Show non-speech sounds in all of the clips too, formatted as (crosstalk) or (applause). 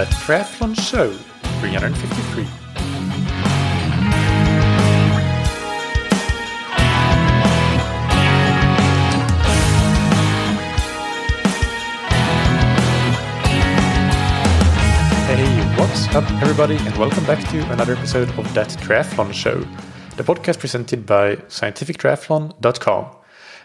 the Triathlon Show 353. Hey, what's up, everybody, and welcome back to another episode of That Triathlon Show, the podcast presented by scientifictriathlon.com.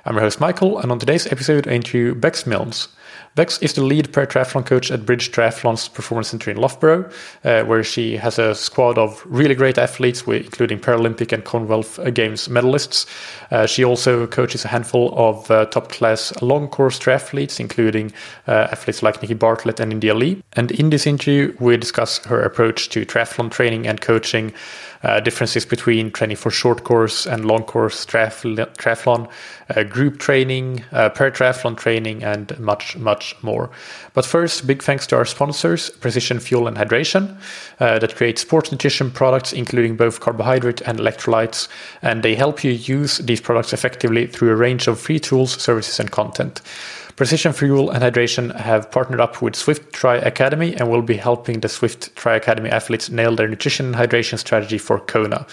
I'm your host, Michael, and on today's episode, I interview Bex Milnes. Bex is the lead triathlon coach at British Triathlon's Performance Center in Loughborough, uh, where she has a squad of really great athletes, including Paralympic and Commonwealth Games medalists. Uh, she also coaches a handful of uh, top class long course triathletes, including uh, athletes like Nikki Bartlett and India Lee. And in this interview, we discuss her approach to triathlon training and coaching uh, differences between training for short course and long course triathlon, uh, group training, uh, triathlon training, and much, much more. But first, big thanks to our sponsors, Precision Fuel and Hydration, uh, that create sports nutrition products, including both carbohydrate and electrolytes, and they help you use these products effectively through a range of free tools, services, and content. Precision Fuel and Hydration have partnered up with Zwift Tri Academy and will be helping the Zwift Tri Academy athletes nail their nutrition and hydration strategy for Kona.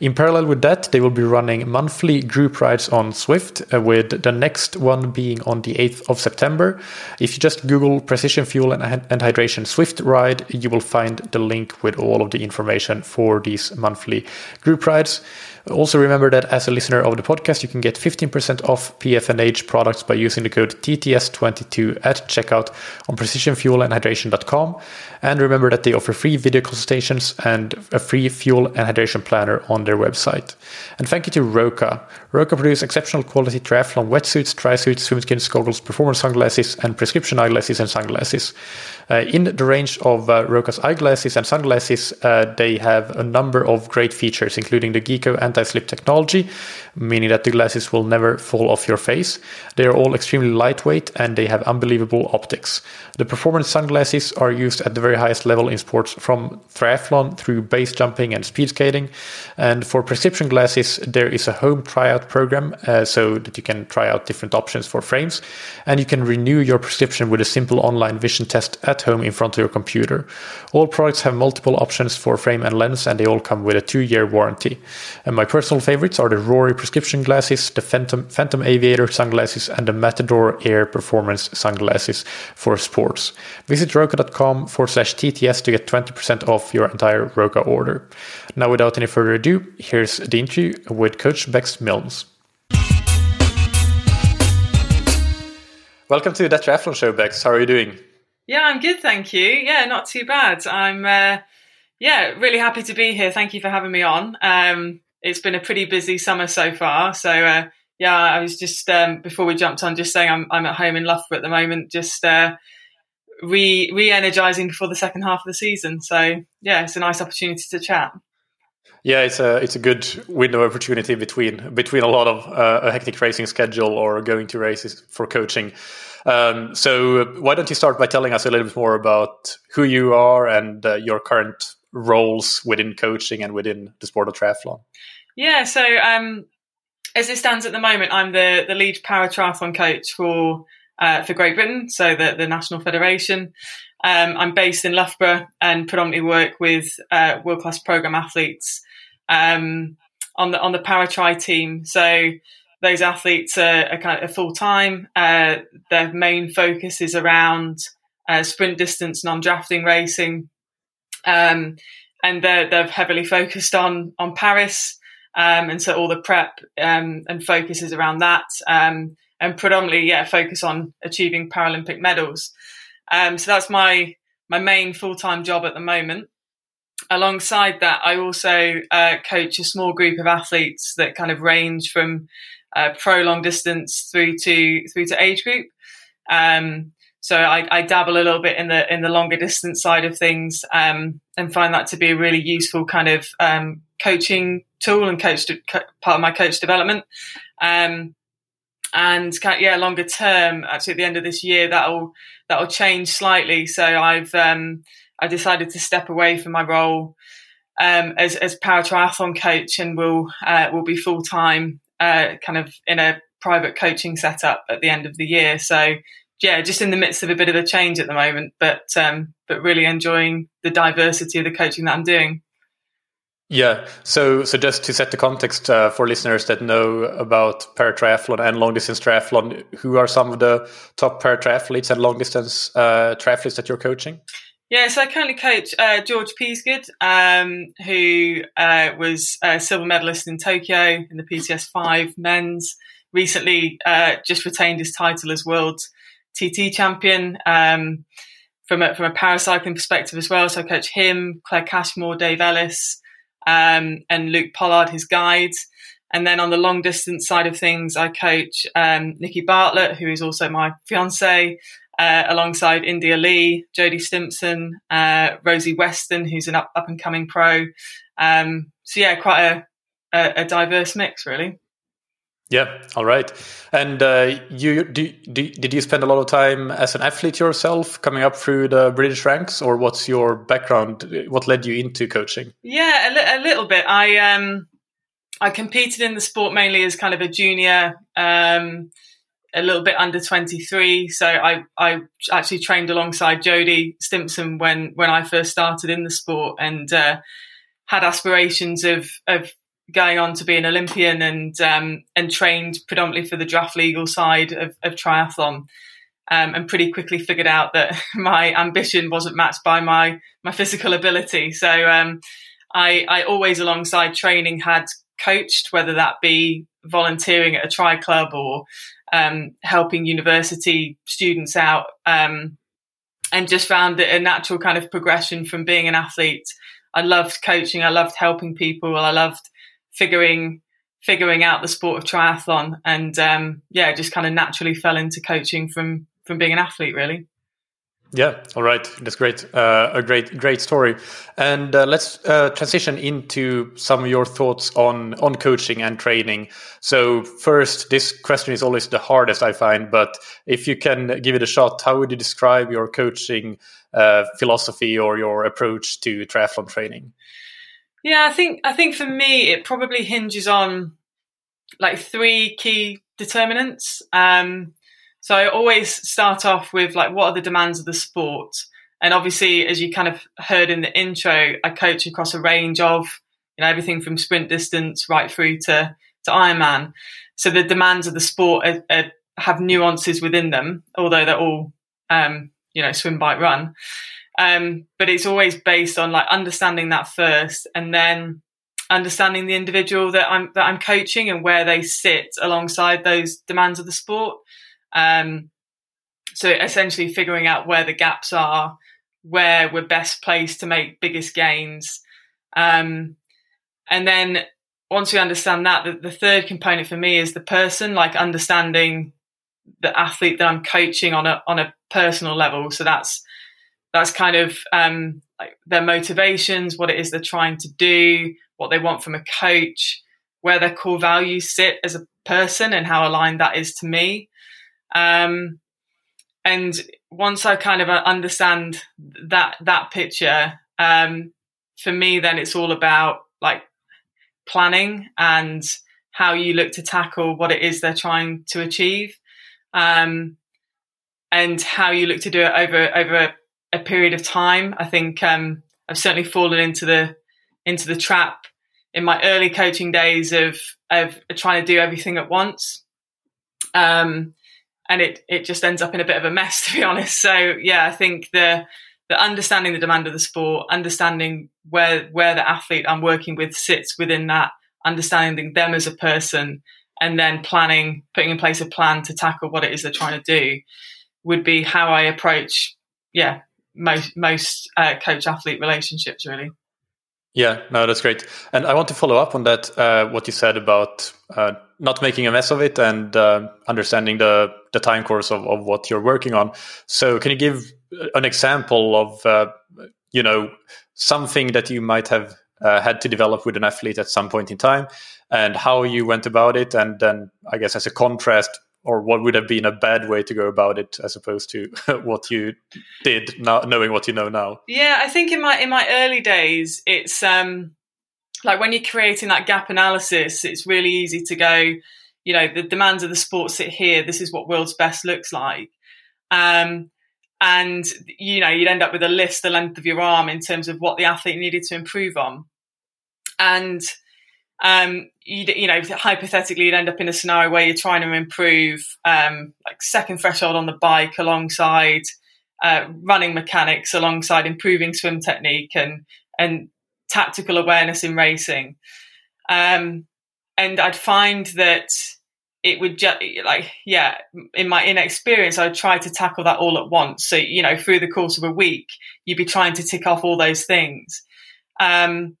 In parallel with that, they will be running monthly group rides on Zwift, uh, with the next one being on the 8th of September. If you just Google Precision Fuel and, and Hydration Zwift ride, you will find the link with all of the information for these monthly group rides. Also, remember that as a listener of the podcast, you can get 15% off PFNH products by using the code TTS22 at checkout on precisionfuelandhydration.com. And remember that they offer free video consultations and a free fuel and hydration planner on their website. And thank you to Roka. Roka produces exceptional quality triathlon wetsuits, tri-suits, swimskins, goggles, performance sunglasses, and prescription eyeglasses and sunglasses. Uh, in the range of uh, Roka's eyeglasses and sunglasses, uh, they have a number of great features, including the GEKO anti-slip technology, meaning that the glasses will never fall off your face. They are all extremely lightweight and they have unbelievable optics. The performance sunglasses are used at the very highest level in sports from triathlon through base jumping and speed skating. And for prescription glasses, there is a home tryout program uh, so that you can try out different options for frames. And you can renew your prescription with a simple online vision test at home in front of your computer. All products have multiple options for frame and lens, and they all come with a two year warranty. And my personal favorites are the Rory prescription glasses, the Phantom, Phantom Aviator sunglasses, and the Matador Air Performance sunglasses for sports. Visit roka.com forward slash TTS to get 20% off your entire Roka order. Now, without any further ado, here's the interview with Coach Bex Milnes. Welcome to the Triathlon Show, Bex. How are you doing? Yeah, I'm good, thank you. Yeah, not too bad. I'm, uh, yeah, really happy to be here. Thank you for having me on. Um, it's been a pretty busy summer so far. So, uh, yeah, I was just um, before we jumped on, just saying I'm I'm at home in Loughborough at the moment, just uh, re re-energizing before the second half of the season. So, yeah, it's a nice opportunity to chat. Yeah, it's a it's a good window opportunity between between a lot of uh, a hectic racing schedule or going to races for coaching. Um, so why don't you start by telling us a little bit more about who you are and uh, your current roles within coaching and within the sport of triathlon? Yeah, so um, as it stands at the moment, I'm the the lead para triathlon coach for uh, for Great Britain, so the the national federation. Um, I'm based in Loughborough and predominantly work with uh, world class program athletes um, on the on the para tri team. So those athletes are, are kind of full time. Uh, their main focus is around uh, sprint distance, non drafting racing, um, and they're they're heavily focused on on Paris. Um, and so all the prep um, and focus is around that, um, and predominantly, yeah, focus on achieving Paralympic medals. Um, so that's my my main full time job at the moment alongside that, I also uh, coach a small group of athletes that kind of range from uh, pro long distance through to through to age group. Um, so I, I, dabble a little bit in the in the longer distance side of things, um, and find that to be a really useful kind of coaching tool and coach de- part of my coach development. Um, and yeah, longer term, actually at the end of this year, that'll that'll change slightly. So I've um, I decided to step away from my role um, as as para triathlon coach and will uh, will be full time, uh, kind of in a private coaching setup at the end of the year. So yeah, just in the midst of a bit of a change at the moment, but um, but really enjoying the diversity of the coaching that I'm doing. Yeah. So, so just to set the context uh, for listeners that know about paratriathlon and long distance triathlon, who are some of the top paratriathletes and long distance uh, triathletes that you're coaching? Yeah, so I currently coach uh, George Peasgood, um, who uh, was a silver medalist in Tokyo in the PTS 5 men's. Recently, uh, just retained his title as world TT champion. Um, from a, from a paracycling perspective as well, so I coach him, Claire Cashmore, Dave Ellis, um, and Luke Pollard, his guide. And then on the long distance side of things, I coach um, Nikki Bartlett, who is also my fiance, uh, alongside India Lee, Jodie Stimpson, uh, Rosie Weston, who's an up, and coming pro. Um, so yeah, quite a, a, a, diverse mix, really. Yeah, all right. And uh, you do, do, did you spend a lot of time as an athlete yourself, coming up through the British ranks, or what's your background? What led you into coaching? Yeah, a, li- a little bit. I um, I competed in the sport mainly as kind of a junior. Um, a little bit under 23. So I, I actually trained alongside Jodie Stimpson when, when I first started in the sport and uh, had aspirations of, of going on to be an Olympian and, um, and trained predominantly for the draft legal side of, of triathlon. Um, and pretty quickly figured out that (laughs) my ambition wasn't matched by my, my physical ability. So um, I, I always, alongside training, had coached, whether that be volunteering at a tri club or um, helping university students out, um, and just found it a natural kind of progression from being an athlete. I loved coaching. I loved helping people. I loved figuring figuring out the sport of triathlon, and um, yeah, just kind of naturally fell into coaching from from being an athlete, really. Yeah, all right, that's great. Uh, a great, great story. And uh, let's uh, transition into some of your thoughts on on coaching and training. So first, this question is always the hardest I find, but if you can give it a shot, how would you describe your coaching uh, philosophy or your approach to triathlon training? Yeah, I think I think for me, it probably hinges on like three key determinants. Um, so I always start off with like, what are the demands of the sport? And obviously, as you kind of heard in the intro, I coach across a range of, you know, everything from sprint distance right through to, to Ironman. So the demands of the sport are, are, have nuances within them, although they're all, um, you know, swim, bike, run. Um, but it's always based on like understanding that first and then understanding the individual that I'm, that I'm coaching and where they sit alongside those demands of the sport. Um, so essentially figuring out where the gaps are, where we're best placed to make biggest gains. Um, and then once we understand that, the, the, third component for me is the person, like understanding the athlete that I'm coaching on a on a personal level. So that's that's kind of um, like their motivations, what it is they're trying to do, what they want from a coach, where their core values sit as a person, and how aligned that is to me. Um, and once I kind of uh, understand that that picture, um, for me, then it's all about like planning and how you look to tackle what it is they're trying to achieve, um, and how you look to do it over over a, period of time. I think um, I've certainly fallen into the into the trap in my early coaching days of of trying to do everything at once. Um, and it it just ends up in a bit of a mess (laughs) to be honest. So yeah, I think the the understanding the demand of the sport, understanding where where the athlete I'm working with sits within that, understanding them as a person, and then planning, putting in place a plan to tackle what it is they're trying to do, would be how I approach, yeah, most most uh, coach athlete relationships really. Yeah, no, that's great. And I want to follow up on that, uh, what you said about uh, not making a mess of it and uh, understanding the, the time course of, of what you're working on. So, can you give an example of, uh, you know, something that you might have uh, had to develop with an athlete at some point in time and how you went about it? And then, I guess, as a contrast, or what would have been a bad way to go about it as opposed to (laughs) what you did now knowing what you know now. Yeah i think in my in my early days it's um like when you're creating that gap analysis it's really easy to go you know the demands of the sport sit here this is what world's best looks like. Um, and you know you'd end up with a list the length of your arm in terms of what the athlete needed to improve on. And um, you, you know hypothetically you'd end up in a scenario where you're trying to improve um, like second threshold on the bike alongside uh, running mechanics alongside improving swim technique and and tactical awareness in racing. Um, and i'd find that it would just like yeah in my inexperience i'd try to tackle that all at once. So you know through the course of a week you'd be trying to tick off all those things. Um,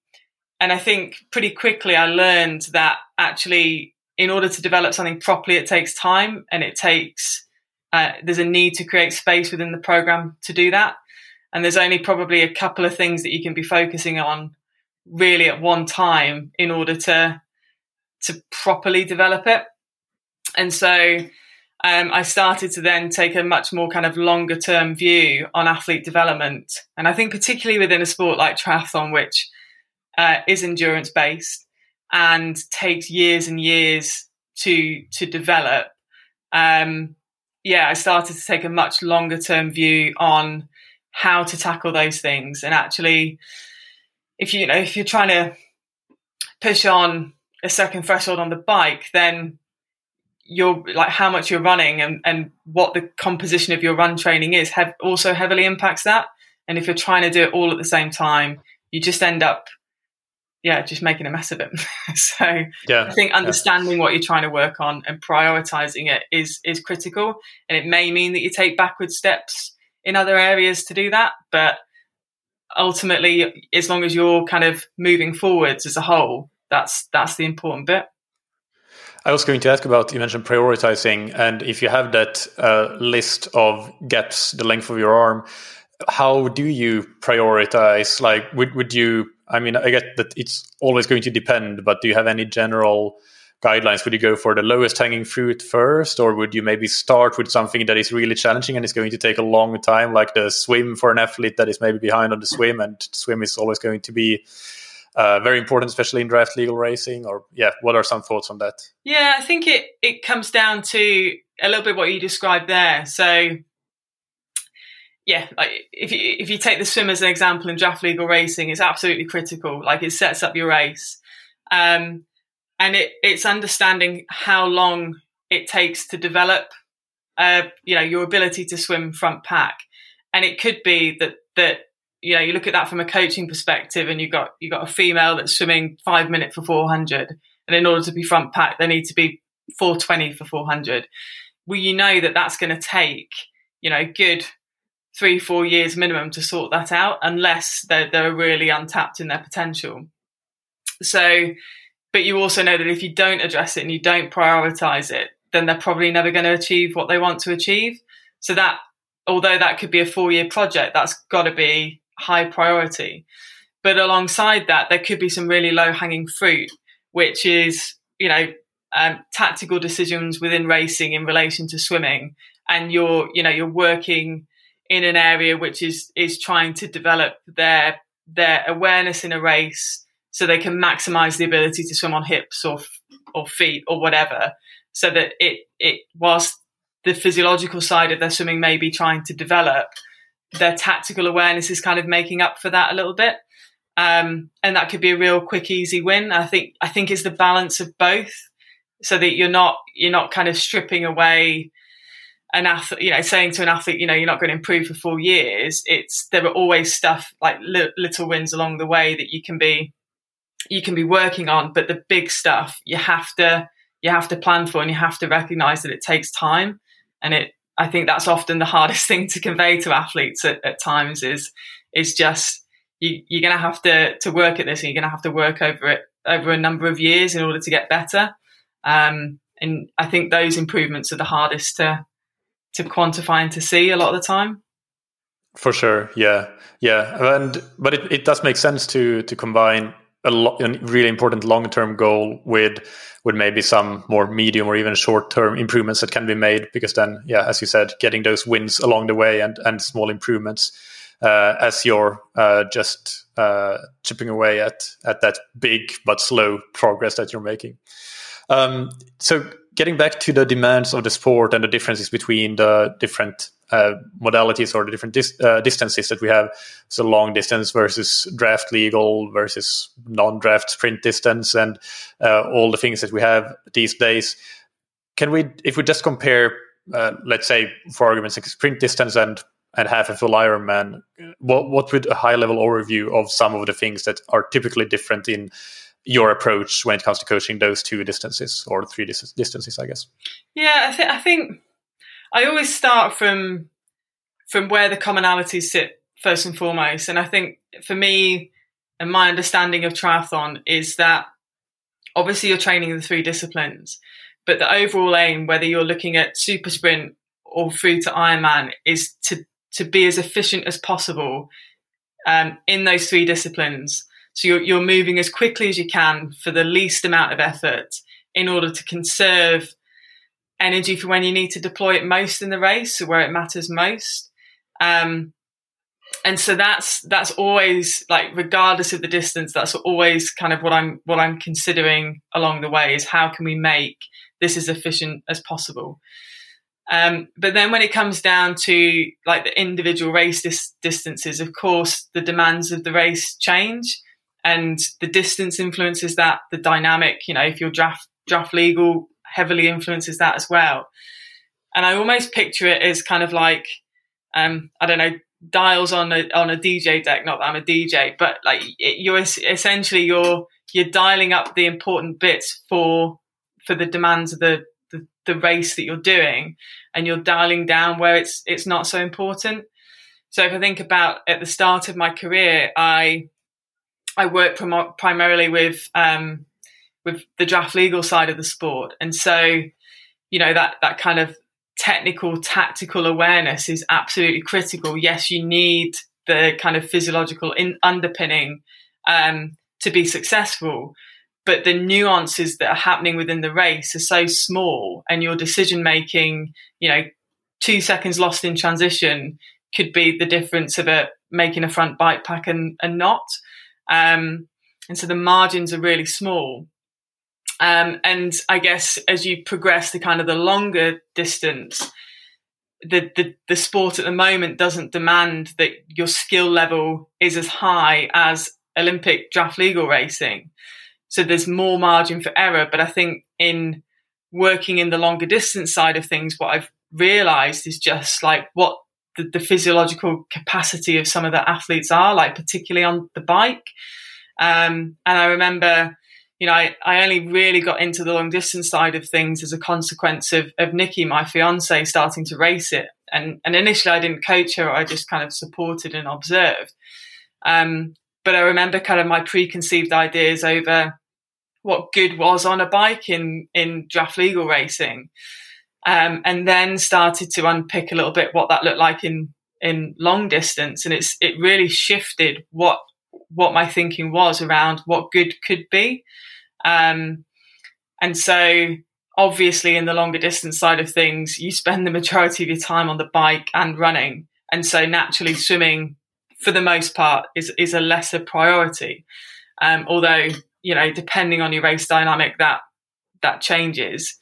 and i think pretty quickly i learned that actually in order to develop something properly it takes time and it takes uh, there's a need to create space within the program to do that and there's only probably a couple of things that you can be focusing on really at one time in order to to properly develop it and so um, I started to then take a much more kind of longer term view on athlete development. And I think, particularly within a sport like triathlon, which uh, is endurance based and takes years and years to to develop. Um, yeah, I started to take a much longer term view on how to tackle those things. And actually, if you, you know if you're trying to push on a second threshold on the bike, then your like how much you're running and, and what the composition of your run training is have also heavily impacts that. And if you're trying to do it all at the same time, you just end up yeah, just making a mess of it. (laughs) so yeah, I think understanding yeah. what you're trying to work on and prioritizing it is is critical. And it may mean that you take backward steps in other areas to do that, but ultimately, as long as you're kind of moving forwards as a whole, that's that's the important bit. I was going to ask about you mentioned prioritizing, and if you have that uh, list of gaps, the length of your arm, how do you prioritize? Like, would would you? I mean, I get that it's always going to depend, but do you have any general guidelines? Would you go for the lowest hanging fruit first, or would you maybe start with something that is really challenging and is going to take a long time, like the swim for an athlete that is maybe behind on the swim, and swim is always going to be uh, very important, especially in draft legal racing? Or yeah, what are some thoughts on that? Yeah, I think it it comes down to a little bit what you described there. So yeah, like if you if you take the swim as an example in draft legal racing, it's absolutely critical. Like it sets up your race, um, and it it's understanding how long it takes to develop, uh, you know, your ability to swim front pack, and it could be that that you know, you look at that from a coaching perspective, and you got you got a female that's swimming five minutes for four hundred, and in order to be front pack, they need to be four twenty for four hundred. Well, you know that that's going to take you know good three four years minimum to sort that out, unless they're they're really untapped in their potential. So, but you also know that if you don't address it and you don't prioritize it, then they're probably never going to achieve what they want to achieve. So that although that could be a four year project, that's got to be high priority. But alongside that, there could be some really low hanging fruit, which is, you know, um, tactical decisions within racing in relation to swimming. And you're, you know, you're working in an area which is, is trying to develop their, their awareness in a race so they can maximize the ability to swim on hips or, or feet or whatever. So that it, it, whilst the physiological side of their swimming may be trying to develop, their tactical awareness is kind of making up for that a little bit. Um, and that could be a real quick, easy win. I think I think it's the balance of both, so that you're not you're not kind of stripping away an athlete, you know, saying to an athlete, you know, you're not going to improve for four years. It's there are always stuff like li- little wins along the way that you can be you can be working on, but the big stuff you have to you have to plan for, and you have to recognize that it takes time, and it I think that's often the hardest (laughs) thing to convey to athletes at, at times is is just you, are going to have to to work at this and you're going to have to work over it over a number of years in order to get better. Um, and I think those improvements are the hardest to to quantify and to see a lot of the time. For sure, yeah, yeah, and but it, it does make sense to to combine a, lo- a really important long term goal with with maybe some more medium or even short term improvements that can be made because then yeah as you said getting those wins along the way and and small improvements uh, as you're uh, just uh, chipping away at at that big but slow progress that you're making um, so getting back to the demands of the sport and the differences between the different uh, modalities or the different dis- uh, distances that we have. So long distance versus draft legal versus non-draft sprint distance, and uh, all the things that we have these days. Can we, if we just compare, uh, let's say, for argument's sake, sprint distance and and half a full Ironman, what what would a high level overview of some of the things that are typically different in your approach when it comes to coaching those two distances or three dis- distances, I guess. Yeah, I, th- I think I always start from from where the commonalities sit first and foremost, and I think for me and my understanding of triathlon is that obviously you're training in the three disciplines, but the overall aim, whether you're looking at super sprint or through to Ironman, is to to be as efficient as possible um, in those three disciplines so you're, you're moving as quickly as you can for the least amount of effort in order to conserve energy for when you need to deploy it most in the race, where it matters most. Um, and so that's that's always like regardless of the distance that's always kind of what i'm what i'm considering along the way is how can we make this as efficient as possible um, but then when it comes down to like the individual race dis- distances of course the demands of the race change and the distance influences that. The dynamic, you know, if you're draft draft legal, heavily influences that as well. And I almost picture it as kind of like, um, I don't know, dials on a on a DJ deck. Not that I'm a DJ, but like it, you're essentially you're you're dialing up the important bits for for the demands of the, the the race that you're doing, and you're dialing down where it's it's not so important. So if I think about at the start of my career, I I work prim- primarily with um, with the draft legal side of the sport, and so you know that that kind of technical tactical awareness is absolutely critical. Yes, you need the kind of physiological in- underpinning um, to be successful, but the nuances that are happening within the race are so small, and your decision making, you know, two seconds lost in transition could be the difference of it making a front bike pack and, and not. Um, and so the margins are really small. Um, and I guess as you progress to kind of the longer distance, the, the, the sport at the moment doesn't demand that your skill level is as high as Olympic draft legal racing. So there's more margin for error. But I think in working in the longer distance side of things, what I've realized is just like what the, the, physiological capacity of some of the athletes are, like particularly on the bike. Um, and I remember, you know, I, I only really got into the long distance side of things as a consequence of, of Nikki, my fiance, starting to race it. And, and initially I didn't coach her, I just kind of supported and observed. Um, but I remember kind of my preconceived ideas over what good was on a bike in, in draft legal racing um, and then started to unpick a little bit what that looked like in in long distance, and it's it really shifted what what my thinking was around what good could be, um, and so obviously in the longer distance side of things, you spend the majority of your time on the bike and running, and so naturally swimming for the most part is is a lesser priority, um, although you know depending on your race dynamic that that changes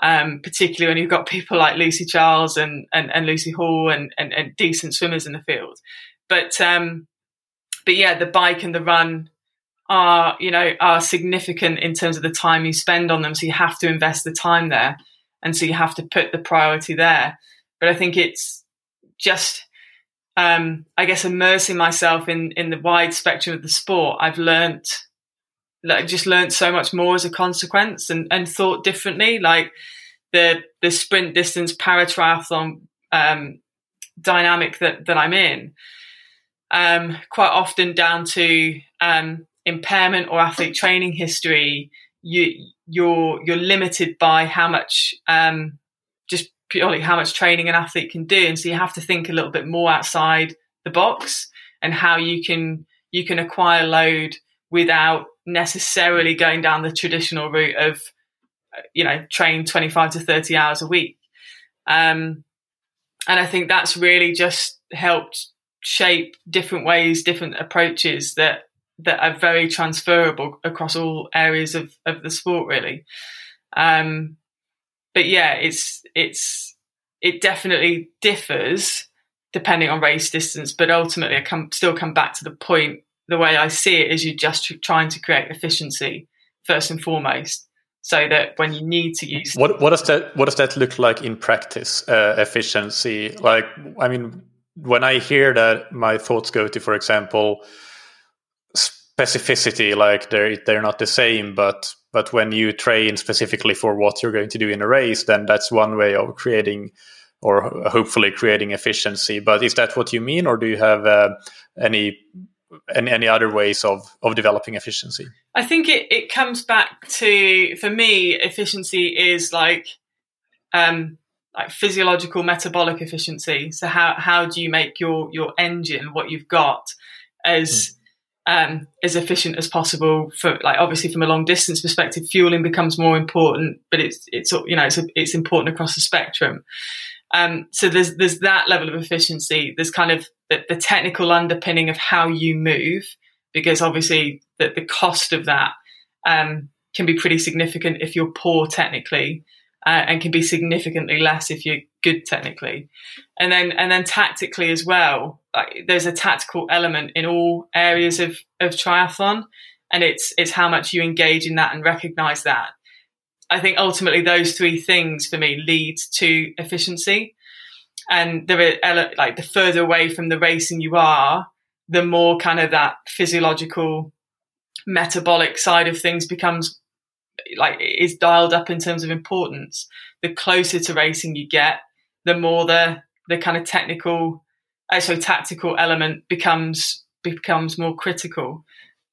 um, particularly when you've got people like Lucy Charles and, and, and Lucy Hall and, and, and, decent swimmers in the field. But, um, but yeah, the bike and the run are, you know, are significant in terms of the time you spend on them. So you have to invest the time there. And so you have to put the priority there. But I think it's just, um, I guess, immersing myself in, in the wide spectrum of the sport. I've learnt like just learned so much more as a consequence and, and thought differently. Like the the sprint distance para triathlon um, dynamic that that I'm in, um, quite often down to um, impairment or athlete training history. You you're you're limited by how much um, just purely how much training an athlete can do, and so you have to think a little bit more outside the box and how you can you can acquire load without necessarily going down the traditional route of, you know, train 25 to 30 hours a week. Um, and I think that's really just helped shape different ways, different approaches that that are very transferable across all areas of, of the sport, really. Um, but yeah, it's it's it definitely differs depending on race distance, but ultimately I come still come back to the point. The way I see it is you're just trying to create efficiency first and foremost, so that when you need to use what what does that what does that look like in practice? Uh, efficiency, like I mean, when I hear that, my thoughts go to, for example, specificity. Like they're they're not the same, but but when you train specifically for what you're going to do in a race, then that's one way of creating or hopefully creating efficiency. But is that what you mean, or do you have uh, any, any any other ways of of developing efficiency? I think it it comes back to for me, efficiency is like um like physiological metabolic efficiency. So how how do you make your your engine what you've got as mm um, as efficient as possible. For like obviously from a long distance perspective, fueling becomes more important, but it's it's you know it's it's important across the spectrum. Um, so there's there's that level of efficiency. There's kind of the, the technical underpinning of how you move, because obviously the, the cost of that um, can be pretty significant if you're poor technically uh, and can be significantly less if you're good technically. And then and then tactically as well, like there's a tactical element in all areas of of triathlon, and it's it's how much you engage in that and recognize that. I think ultimately those three things for me lead to efficiency. And are like the further away from the racing you are, the more kind of that physiological metabolic side of things becomes like is dialed up in terms of importance. The closer to racing you get, the more the the kind of technical, uh, so tactical element becomes becomes more critical.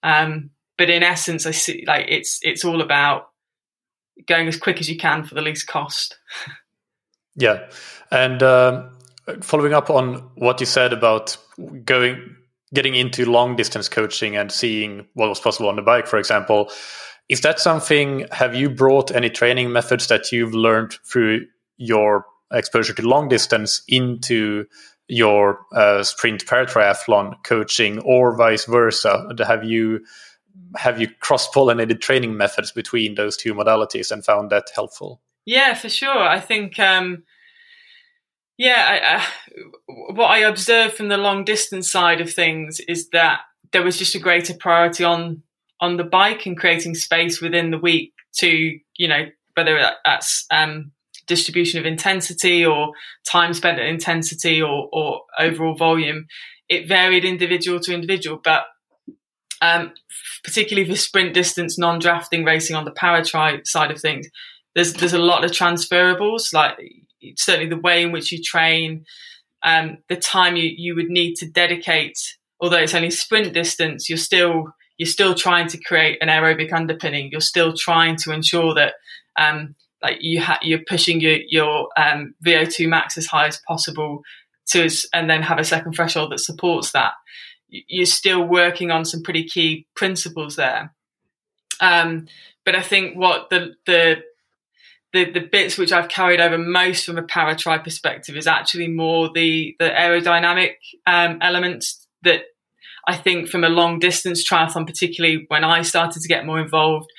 Um, but in essence, I see like it's it's all about going as quick as you can for the least cost. (laughs) yeah, and um, following up on what you said about going getting into long distance coaching and seeing what was possible on the bike, for example. Is that something? Have you brought any training methods that you've learned through your exposure to long distance into your uh, sprint paratriathlon coaching, or vice versa? Have you have you cross pollinated training methods between those two modalities and found that helpful? Yeah, for sure. I think. Um, yeah, I, I, what I observed from the long distance side of things is that there was just a greater priority on on the bike and creating space within the week to, you know, whether that's um, distribution of intensity or time spent at intensity or, or overall volume, it varied individual to individual. But um, particularly for sprint distance, non-drafting racing on the paratri side of things, there's there's a lot of transferables. Like certainly the way in which you train, um, the time you you would need to dedicate. Although it's only sprint distance, you're still you're still trying to create an aerobic underpinning. You're still trying to ensure that um, like you ha- you're pushing your your um, VO2 max as high as possible to and then have a second threshold that supports that. You're still working on some pretty key principles there. Um, but I think what the the the, the bits which I've carried over most from a paratri perspective is actually more the the aerodynamic um, elements that I think from a long distance triathlon, particularly when I started to get more involved,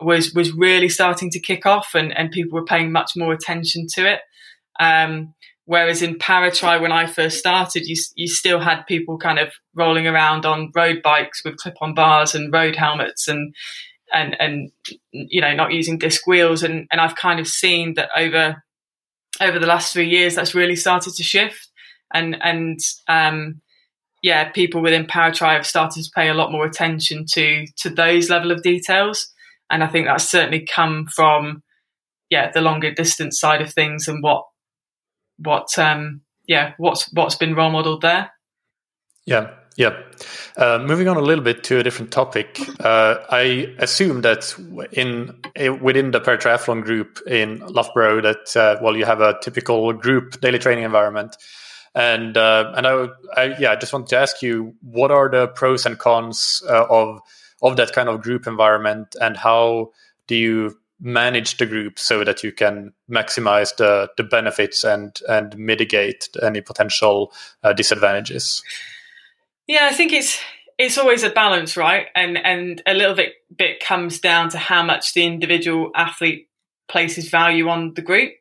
was was really starting to kick off, and and people were paying much more attention to it. Um, whereas in paratri, when I first started, you you still had people kind of rolling around on road bikes with clip-on bars and road helmets and and and you know not using disc wheels. And and I've kind of seen that over over the last three years that's really started to shift. And and um, yeah, people within Paratri have started to pay a lot more attention to to those level of details, and I think that's certainly come from yeah the longer distance side of things and what what um yeah what's what's been role modeled there. Yeah, yeah. Uh, moving on a little bit to a different topic, uh, I assume that in within the paratriathlon group in Loughborough that uh, well you have a typical group daily training environment. And uh, and I, I, yeah, I just wanted to ask you, what are the pros and cons uh, of of that kind of group environment, and how do you manage the group so that you can maximize the the benefits and and mitigate any potential uh, disadvantages? Yeah, I think it's it's always a balance, right? And and a little bit bit comes down to how much the individual athlete places value on the group.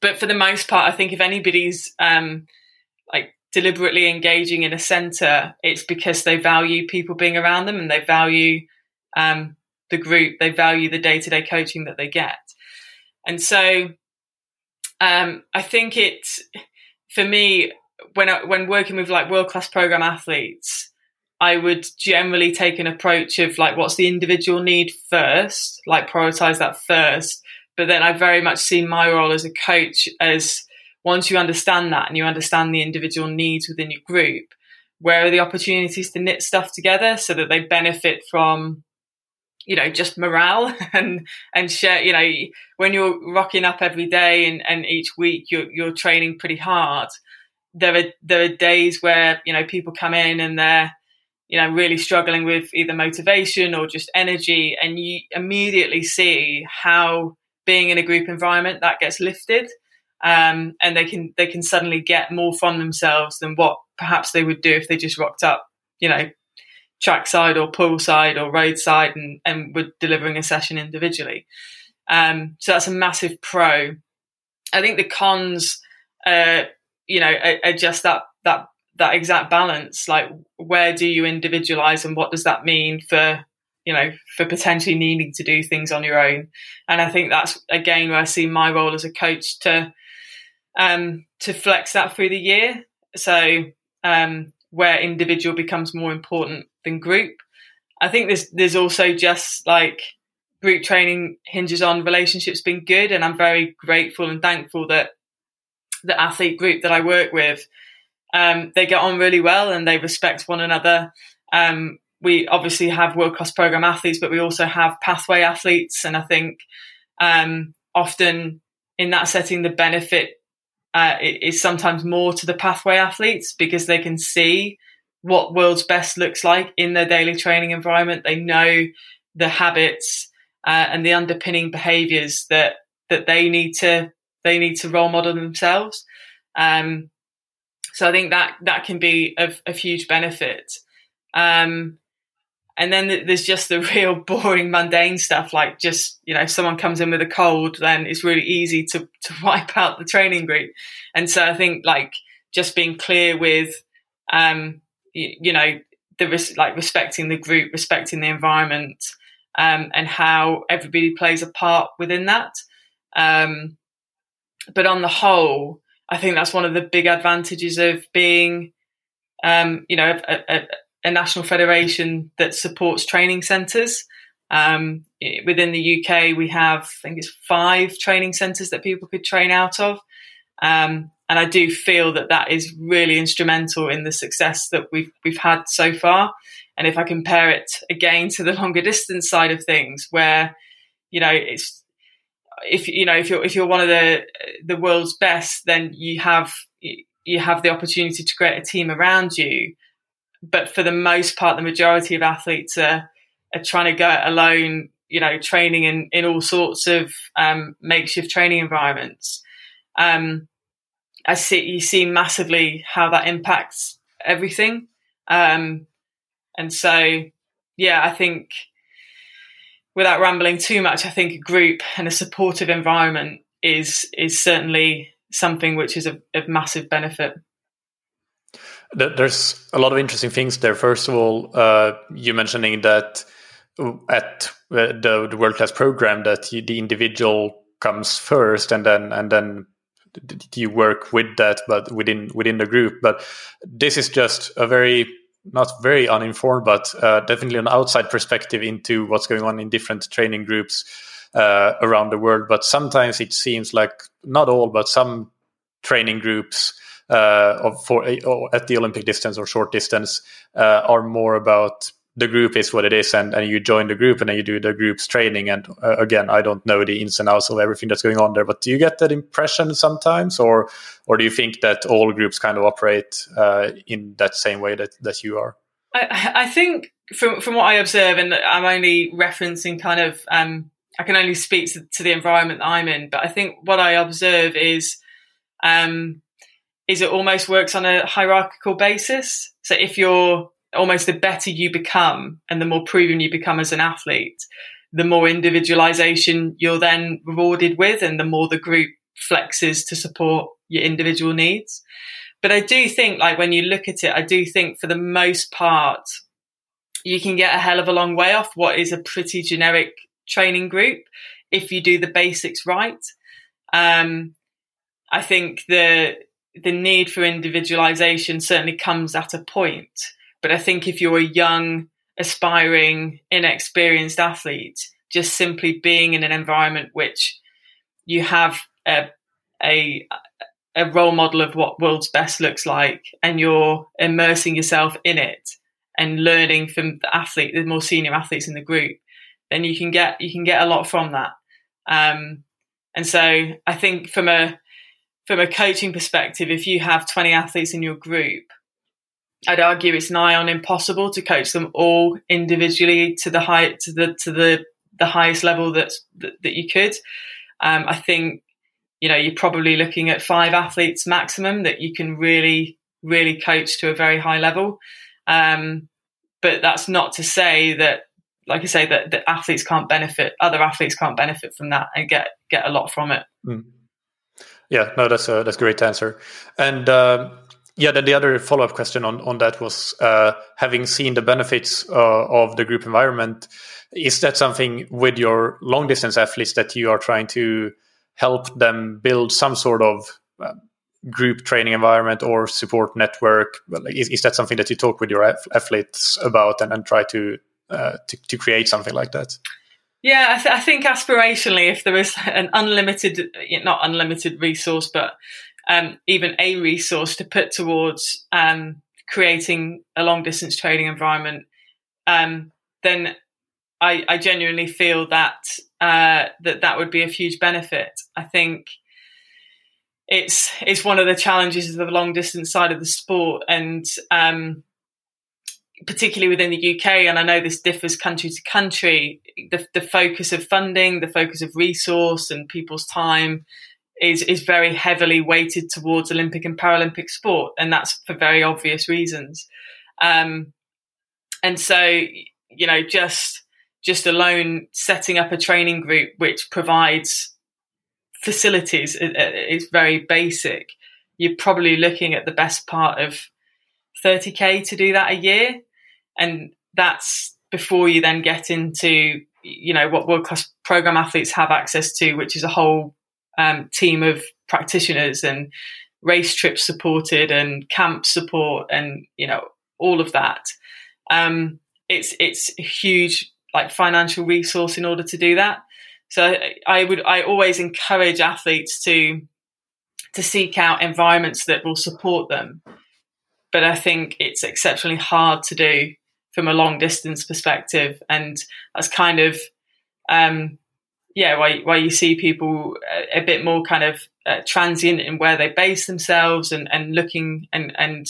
but for the most part, I think if anybody's um, like deliberately engaging in a center, it's because they value people being around them and they value um, the group, they value the day to day coaching that they get. And so um, I think it's for me when I, when working with like world class program athletes, I would generally take an approach of like what's the individual need first, like prioritize that first. But then I very much see my role as a coach as once you understand that and you understand the individual needs within your group, where are the opportunities to knit stuff together so that they benefit from you know just morale (laughs) and and share you know when you're rocking up every day and, and each week you're you're training pretty hard there are there are days where you know people come in and they're you know really struggling with either motivation or just energy and you immediately see how being in a group environment that gets lifted um, and they can they can suddenly get more from themselves than what perhaps they would do if they just rocked up you know trackside or poolside or roadside and, and were delivering a session individually. Um, so that's a massive pro. I think the cons, uh, you know, are, are, just that that that exact balance. Like, where do you individualize, and what does that mean for you know for potentially needing to do things on your own? And I think that's again where I see my role as a coach to um, to flex that through the year. So um, where individual becomes more important than group. I think there's there's also just like group training hinges on relationships being good, and I'm very grateful and thankful that the athlete group that I work with um, they get on really well and they respect one another. Um, we obviously have world class program athletes, but we also have pathway athletes, and I think um, often in that setting the benefit uh, is sometimes more to the pathway athletes because they can see what world's best looks like in their daily training environment. They know the habits uh, and the underpinning behaviors that that they need to they need to role model themselves. Um, so I think that that can be of, of huge benefit. Um, and then there's just the (laughs) real boring, mundane stuff, like just, you know, if someone comes in with a cold, then it's really easy to, to (laughs) wipe out the training group. And so I think like just being clear with, um, you, you know, the res- like respecting the group, respecting the environment, um, and how everybody plays a part within that. Um, but on the whole, I think that's one of the big advantages of being, um, you know, a, a, a national federation that supports training centres. Um, within the UK, we have, I think it's five training centres that people could train out of. Um, and I do feel that that is really instrumental in the success that we've we've had so far. And if I compare it again to the longer distance side of things, where you know it's if you know if you're if you're one of the the world's best, then you have you have the opportunity to create a team around you but for the most part, the majority of athletes are, are trying to go it alone, you know, training in, in all sorts of um, makeshift training environments. Um, I see you see massively how that impacts everything. Um, and so, yeah, I think without rambling too much, I think a group and a supportive environment is is certainly something which is of, massive benefit. There's a lot of interesting things there. First of all, uh, you mentioning that at the, the world class program that the individual comes first, and then and then you work with that, but within within the group. But this is just a very not very uninformed, but uh, definitely an outside perspective into what's going on in different training groups uh, around the world. But sometimes it seems like not all, but some training groups uh, of for at the Olympic distance or short distance uh, are more about the group is what it is and, and you join the group and then you do the group's training and uh, again i don't know the ins and outs of everything that's going on there but do you get that impression sometimes or or do you think that all groups kind of operate uh, in that same way that, that you are I, I, think from from what i observe and i'm only referencing kind of um, i can only speak to, to, the environment i'm in but i think what i observe is um, is it almost works on a hierarchical basis. So if you're almost the better you become and the more proven you become as an athlete, the more individualization you're then rewarded with and the more the group flexes to support your individual needs. But I do think, like, when you look at it, I do think for the most part, you can get a hell of a long way off what is a pretty generic training group if you do the basics right. Um, I think the the need for individualization certainly comes at a point, but I think if you're a young, aspiring, inexperienced athlete, just simply being in an environment which you have a, a a role model of what world's best looks like and you're immersing yourself in it and learning from the athlete the more senior athletes in the group then you can get you can get a lot from that. Um, and so i think from a from a coaching perspective if you have 20 athletes in your group i'd argue it's nigh on impossible to coach them all individually to the high to the to the the highest level that's, that that you could um, i think you know, you're probably looking at five athletes maximum that you can really, really coach to a very high level. Um, but that's not to say that, like I say, that, that athletes can't benefit, other athletes can't benefit from that and get get a lot from it. Mm. Yeah, no, that's a that's a great answer. And uh, yeah, then the other follow up question on on that was uh, having seen the benefits uh, of the group environment. Is that something with your long distance athletes that you are trying to help them build some sort of uh, group training environment or support network? Is, is that something that you talk with your athletes about and, and try to, uh, to, to create something like that? Yeah, I, th- I, think aspirationally, if there is an unlimited, not unlimited resource, but um, even a resource to put towards um, creating a long distance training environment, um, then I, I genuinely feel that uh, that that would be a huge benefit. I think it's it's one of the challenges of the long distance side of the sport, and um, particularly within the UK. And I know this differs country to country. The, the focus of funding, the focus of resource, and people's time is is very heavily weighted towards Olympic and Paralympic sport, and that's for very obvious reasons. Um, and so, you know, just just alone setting up a training group which provides facilities is very basic. You're probably looking at the best part of 30k to do that a year, and that's before you then get into you know what world class program athletes have access to, which is a whole um, team of practitioners and race trips supported and camp support and you know all of that. Um, it's it's a huge like financial resource in order to do that. So I would I always encourage athletes to to seek out environments that will support them. But I think it's exceptionally hard to do from a long distance perspective, and that's kind of um, yeah why why you see people a, a bit more kind of uh, transient in where they base themselves and and looking and and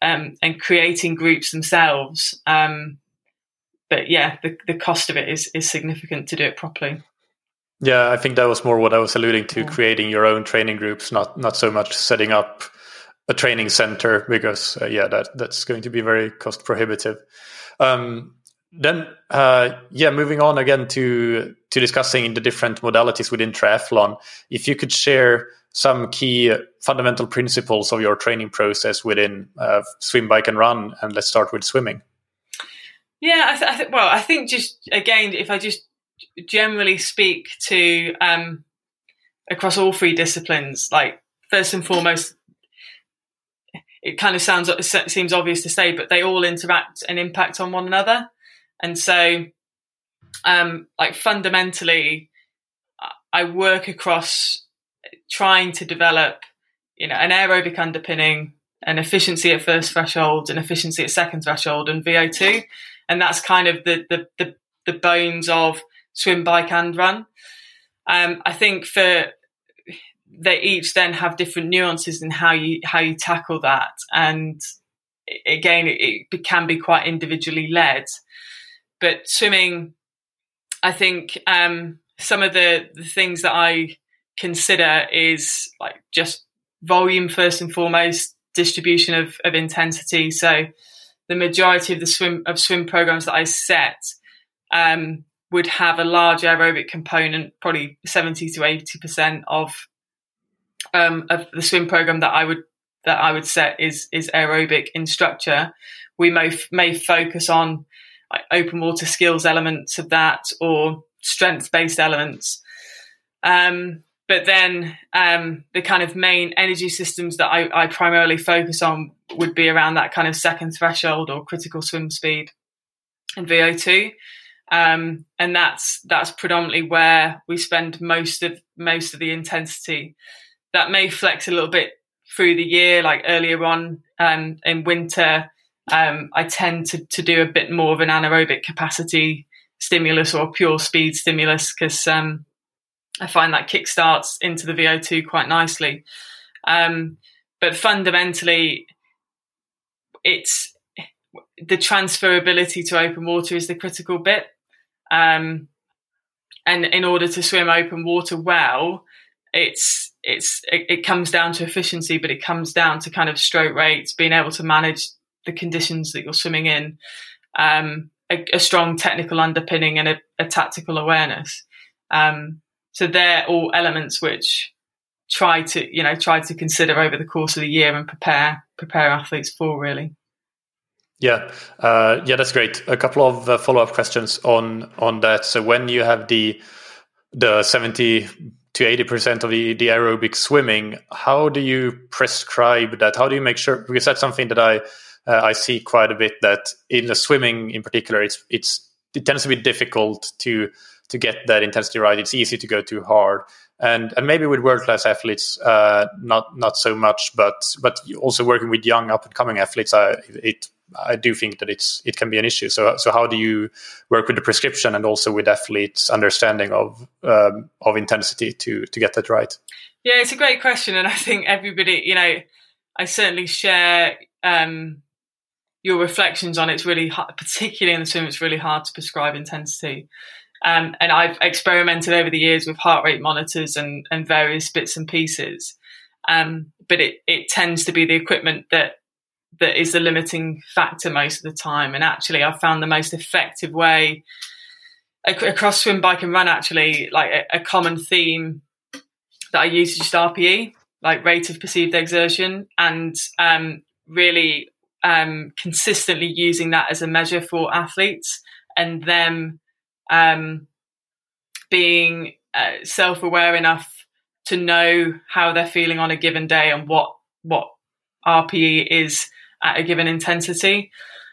um, and creating groups themselves. Um, but yeah, the, the cost of it is is significant to do it properly. Yeah, I think that was more what I was alluding to, yeah. creating your own training groups, not not so much setting up a training center because uh, yeah, that that's going to be very cost prohibitive. Um, then uh, yeah, moving on again to to discussing the different modalities within triathlon. If you could share some key fundamental principles of your training process within uh, swim, bike, and run, and let's start with swimming. Yeah, I, th- I well, I think just again, if I just generally speak to um, across all three disciplines, like first and foremost, it kind of sounds it seems obvious to say, but they all interact and impact on one another, and so um, like fundamentally, I work across trying to develop, you know, an aerobic underpinning, an efficiency at first threshold, an efficiency at second threshold, and VO2 and that's kind of the the the, the bones of swim, bike, and run. Um, I think for they each then have different nuances in how you how you tackle that, and again, it, it can be quite individually led. But swimming, I think um, some of the, the things that I consider is like just volume first and foremost, distribution of, of intensity. So the majority of the swim of swim programs that I set um, would have a large aerobic component, probably seventy to eighty percent of um, of the swim program that I would that I would set is is aerobic in structure. We may may focus on like, open water skills elements of that or strength based elements. Um, but then um, the kind of main energy systems that I, I, primarily focus on would be around that kind of second threshold or critical swim speed and VO2. Um, and that's that's predominantly where we spend most of most of the intensity. That may flex a little bit through the year, like earlier on um, in winter. Um, I tend to, to do a bit more of an anaerobic capacity stimulus or pure speed stimulus because um, I find that kickstarts into the VO2 quite nicely. Um, but fundamentally, it's the transferability to open water is the critical bit. Um, and in order to swim open water well, it's it's it, it, comes down to efficiency, but it comes down to kind of stroke rates, being able to manage the conditions that you're swimming in, um, a, a, strong technical underpinning, and a, a tactical awareness. Um, so they're all elements which try to you know try to consider over the course of the year and prepare prepare athletes for really. Yeah, uh, yeah, that's great. A couple of uh, follow up questions on on that. So when you have the the seventy to eighty percent of the, the aerobic swimming, how do you prescribe that? How do you make sure? Because that's something that I uh, I see quite a bit. That in the swimming in particular, it's it's it tends to be difficult to to get that intensity right. It's easy to go too hard and and maybe with world class athletes, uh, not not so much, but but also working with young up and coming athletes, I it I do think that it's it can be an issue. So so how do you work with the prescription and also with athletes' understanding of um, of intensity to to get that right? Yeah, it's a great question, and I think everybody, you know, I certainly share um, your reflections on. It's really hard, particularly in the swim. It's really hard to prescribe intensity. Um, and I've experimented over the years with heart rate monitors and, and various bits and pieces. Um, but it, it tends to be the equipment that that is the limiting factor most of the time. And actually, I've found the most effective way across swim, bike, and run. Actually, like a, a common theme that I use is just RPE, like rate of perceived exertion, and um, really um, consistently using that as a measure for athletes and them um, being uh, self-aware enough to know how they're feeling on a given day and what what RPE is at a given intensity.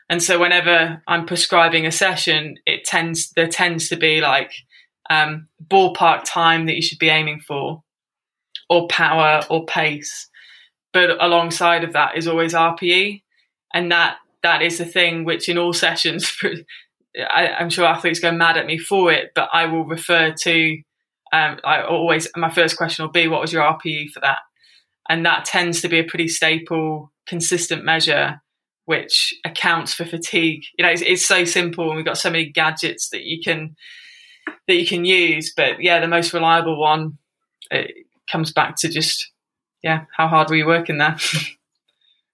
And so whenever I'm prescribing a session, it tends there tends to be like um, ballpark time that you should be aiming for, or power or pace. But alongside of that is always RPE, and that that is the thing which in all sessions (laughs) I, am sure athletes go mad at me for it, but I will refer to. Um, I always my first question will be, "What was your RPE for that?" And that tends to be a pretty staple, consistent measure, which accounts for fatigue. You know, it's, it's so simple, and we've got so many gadgets that you can that you can use. But yeah, the most reliable one it comes back to just yeah, how hard were you working there? (laughs)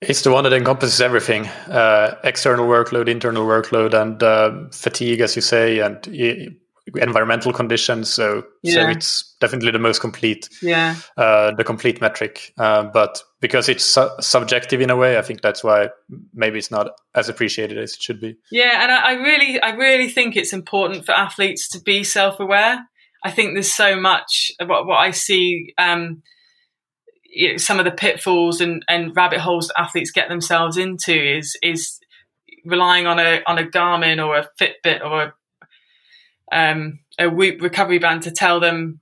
It's the one that encompasses everything: uh, external workload, internal workload, and uh, fatigue, as you say, and uh, environmental conditions. So, yeah. so it's definitely the most complete, yeah, uh, the complete metric. Uh, but because it's su- subjective in a way, I think that's why maybe it's not as appreciated as it should be. Yeah, and I, I really, I really think it's important for athletes to be self-aware. I think there's so much what what I see. Um, you know, some of the pitfalls and, and rabbit holes that athletes get themselves into is is relying on a on a Garmin or a Fitbit or a, um, a Whoop recovery band to tell them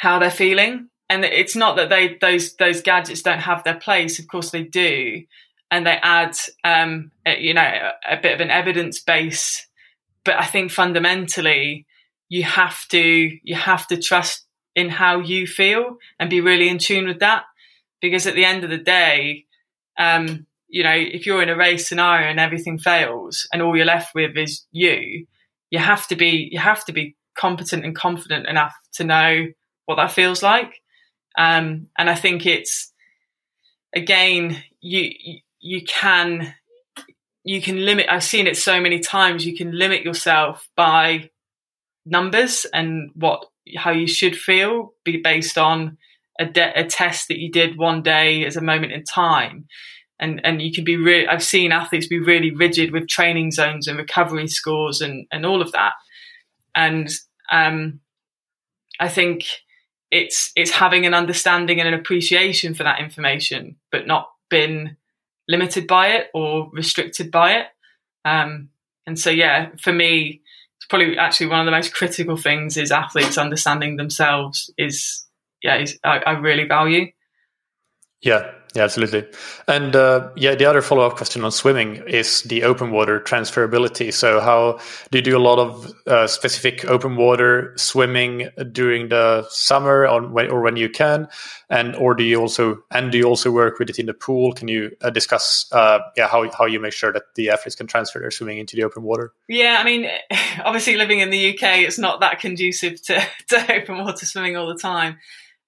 how they're feeling. And it's not that they those those gadgets don't have their place. Of course they do, and they add um, a, you know a, a bit of an evidence base. But I think fundamentally you have to you have to trust in how you feel and be really in tune with that. Because at the end of the day, um, you know, if you're in a race scenario and everything fails and all you're left with is you, you have to be you have to be competent and confident enough to know what that feels like. Um, and I think it's again you you can you can limit. I've seen it so many times. You can limit yourself by numbers and what how you should feel be based on a, de- a test that you did one day as a moment in time. And, and you can be really, I've seen athletes be really rigid with training zones and recovery scores and, and all of that. And, um, I think it's, it's having an understanding and an appreciation for that information, but not been limited by it or restricted by it. Um, and so, yeah, for me, probably actually one of the most critical things is athletes understanding themselves is, yeah, is, I, I really value. Yeah, yeah, absolutely. And uh, yeah, the other follow up question on swimming is the open water transferability. So, how do you do a lot of uh, specific open water swimming during the summer, on when, or when you can, and or do you also and do you also work with it in the pool? Can you uh, discuss, uh, yeah, how how you make sure that the athletes can transfer their swimming into the open water? Yeah, I mean, (laughs) obviously living in the UK, it's not that conducive to (laughs) to open water swimming all the time.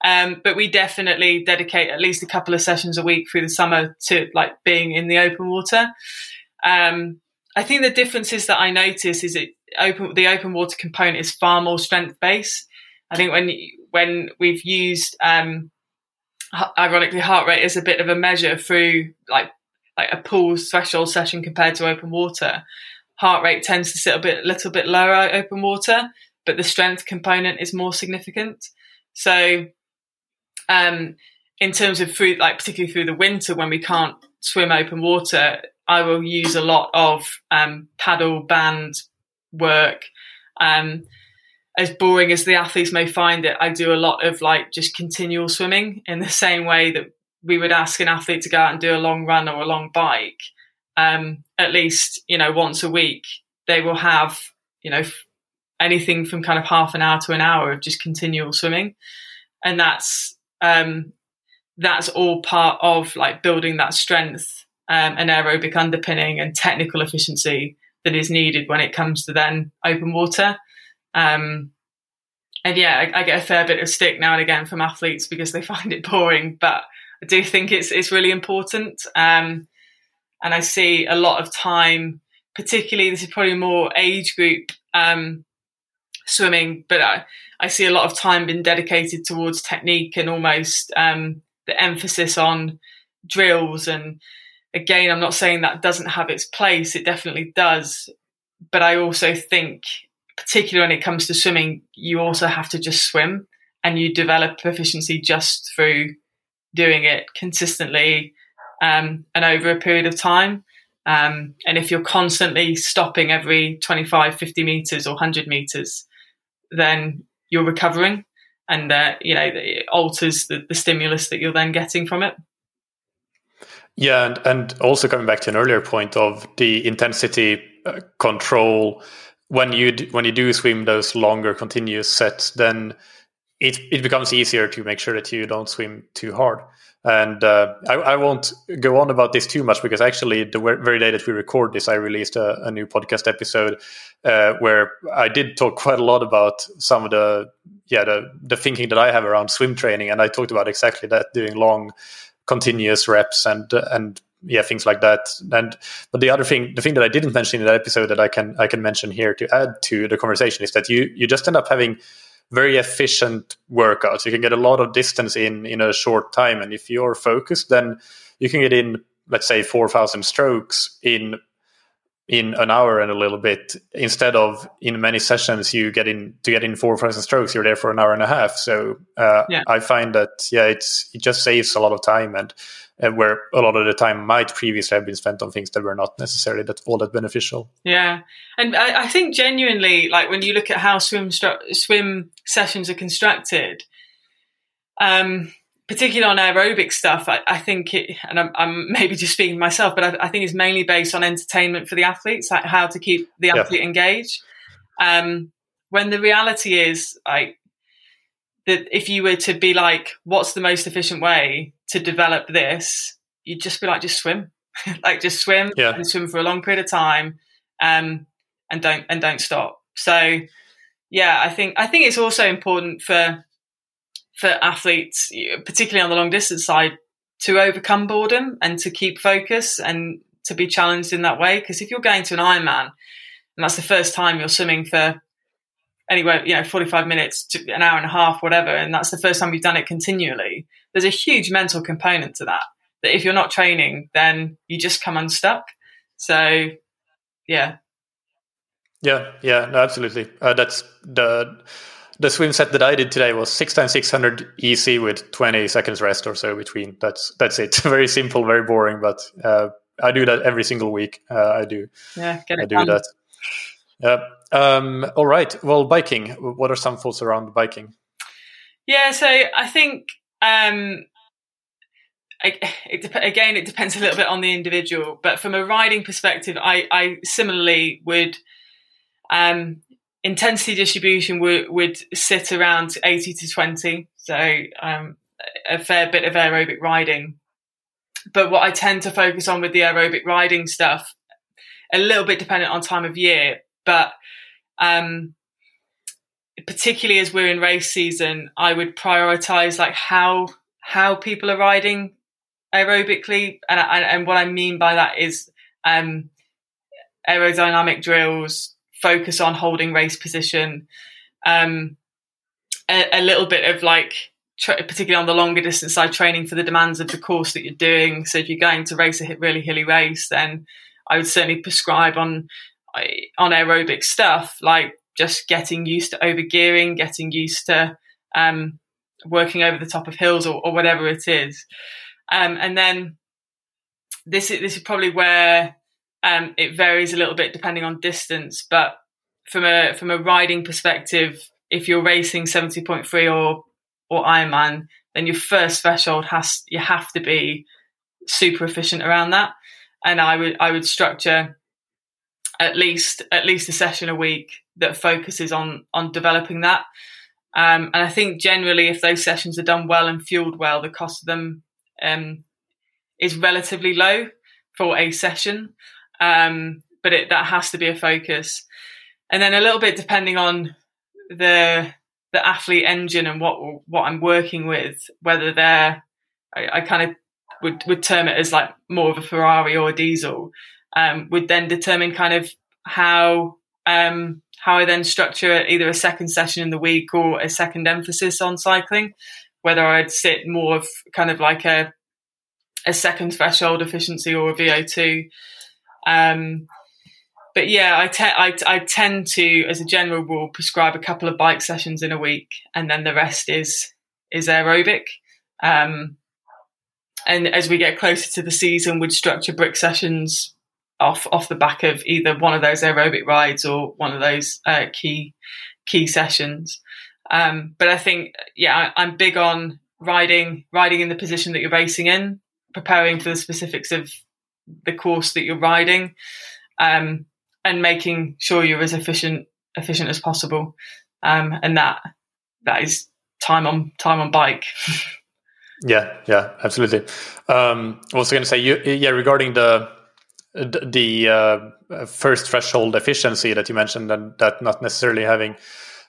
Um, but we definitely dedicate at least a couple of sessions a week through the summer to like being in the open water. Um, I think the differences that I notice is it open the open water component is far more strength based. I think when when we've used um, ironically heart rate as a bit of a measure through like like a pool threshold session compared to open water, heart rate tends to sit a bit little bit lower open water, but the strength component is more significant. So um, in terms of through, like particularly through the winter when we can't swim open water, I will use a lot of um, paddle band work. Um, as boring as the athletes may find it, I do a lot of like just continual swimming in the same way that we would ask an athlete to go out and do a long run or a long bike. Um, at least, you know, once a week, they will have, you know, anything from kind of half an hour to an hour of just continual swimming. And that's um, that's all part of like building that strength um, and aerobic underpinning and technical efficiency that is needed when it comes to then open water. Um, and yeah, I, I, get a fair bit of stick now and again from athletes because they (laughs) find it boring, but I do think it's it's really important. Um, and I see a lot of time, particularly this is probably more age group um, swimming, but I, I see a lot of time being dedicated towards technique and almost um, the emphasis on drills. And again, I'm not saying that doesn't have its place, it definitely does. But I also think, particularly when it comes to swimming, you also have to just swim and you develop proficiency just through doing it consistently um, and over a period of time. Um, and if you're constantly stopping every 25, 50 meters or 100 meters, then you're recovering and uh, you know it alters the, the stimulus that you're then getting from it. Yeah and, and also coming back to an earlier point of the intensity uh, control when you when you do swim those longer continuous sets then it, it becomes easier to make sure that you don't swim too hard and uh, I, I, won't go on about this too much because actually, the very day that we record this, I released a, a new podcast episode uh, where I did talk (laughs) quite a lot about some of the yeah the the thinking that I have around swim training, and I talked about exactly that, doing long, continuous reps and and yeah things like that. And but the other thing, the thing that I didn't mention in that episode that I can I can mention here to add to the conversation is that you you just end up having very efficient workouts. You can get a lot of distance in in a short time, and if you're focused, then you can get in, let's say, four thousand strokes in in an hour and a little bit instead of in many sessions you get in to get in four thousand strokes you're there for an hour and a half so uh, yeah. i find that yeah it's it just saves a lot of time and where a lot of the time might previously have been spent on things that were not necessarily that all that beneficial. Yeah, and I, I think genuinely, like when you look at how swim stru- swim sessions are constructed, um, particularly on aerobic stuff, I, I think it, and I'm, I'm, maybe just speaking myself, but I, I, think it's mainly based on entertainment for the athletes, like how to keep the athlete yeah. engaged. Um, when the reality is, like that if you were to be like, what's the most efficient way to develop this? You'd just be like, just swim, (laughs) like just swim yeah. and swim for a long period of time, um, and don't and don't stop. So, yeah, I think I think it's also important for for athletes, particularly on the long distance side, to overcome boredom and to keep focus and to be challenged in that way. Because if you're going to an Ironman and that's the first time you're swimming for anywhere, you know, 45 minutes to an hour and a half, whatever, and that's the first time you've done it continually, there's a huge mental component to that. That if you're not training, then you just come unstuck. So, yeah. Yeah, yeah, no, absolutely. Uh, that's the the swim set that I did today was six times six hundred easy with twenty seconds rest or so between. That's that's it. (laughs) very simple, very boring, but uh, I do that every single week. Uh, I do. Yeah, I do done. that. Yeah. Um, all right. Well, biking. What are some thoughts around biking? Yeah. So I think um, it, it, again, it depends a little bit on the individual. But from a riding perspective, I, I similarly would um, intensity distribution would, would sit around 80 to 20. So um, a fair bit of aerobic riding. But what I tend to focus on with the aerobic riding stuff, a little bit dependent on time of year, but um, particularly as we're in race season, I would prioritize like how how people are riding aerobically, and and what I mean by that is um, aerodynamic drills, focus on holding race position, um, a, a, little bit of like tra- particularly on the longer distance side, training for the demands of the course that you're doing. So if you're going to race a really hilly race, then I would certainly prescribe on on aerobic stuff like just getting used to overgearing, getting used to um, working over the top of hills or, or whatever it is. Um, and then this is this is probably where um, it varies a little bit depending on distance. But from a from a riding perspective, if you're racing seventy point three or or Ironman, then your first threshold has you have to be super efficient around that. And I would I would structure at least at least a session a week that focuses on on developing that. Um, and I think generally, if those sessions are done well and fueled well, the cost of them um, is relatively low for a session. Um, but it, that has to be a focus. And then a little bit depending on the the athlete engine and what what I'm working with, whether they're I, I kind of would would term it as like more of a Ferrari or a diesel, um, would then determine kind of how um, how I then structure either a second session in the week or a second emphasis on cycling, whether I'd sit more of kind of like a a second threshold efficiency or a VO2. Um, but yeah, I, te- I, I tend to, as a general rule, prescribe a couple of bike sessions in a week, and then the rest is is aerobic. Um, and as we get closer to the season, would structure brick sessions off off the back of either one of those aerobic rides or one of those uh, key key sessions. Um, but I think, yeah, I, I'm big on riding riding in the position that you're racing in, preparing for the specifics of the course that you're riding. Um, and making sure you're as efficient efficient as possible. Um, and that that is time on time on bike. (laughs) yeah, yeah, absolutely. Um, was going to say, you, yeah, regarding the the uh, first threshold efficiency that you mentioned, and that not necessarily having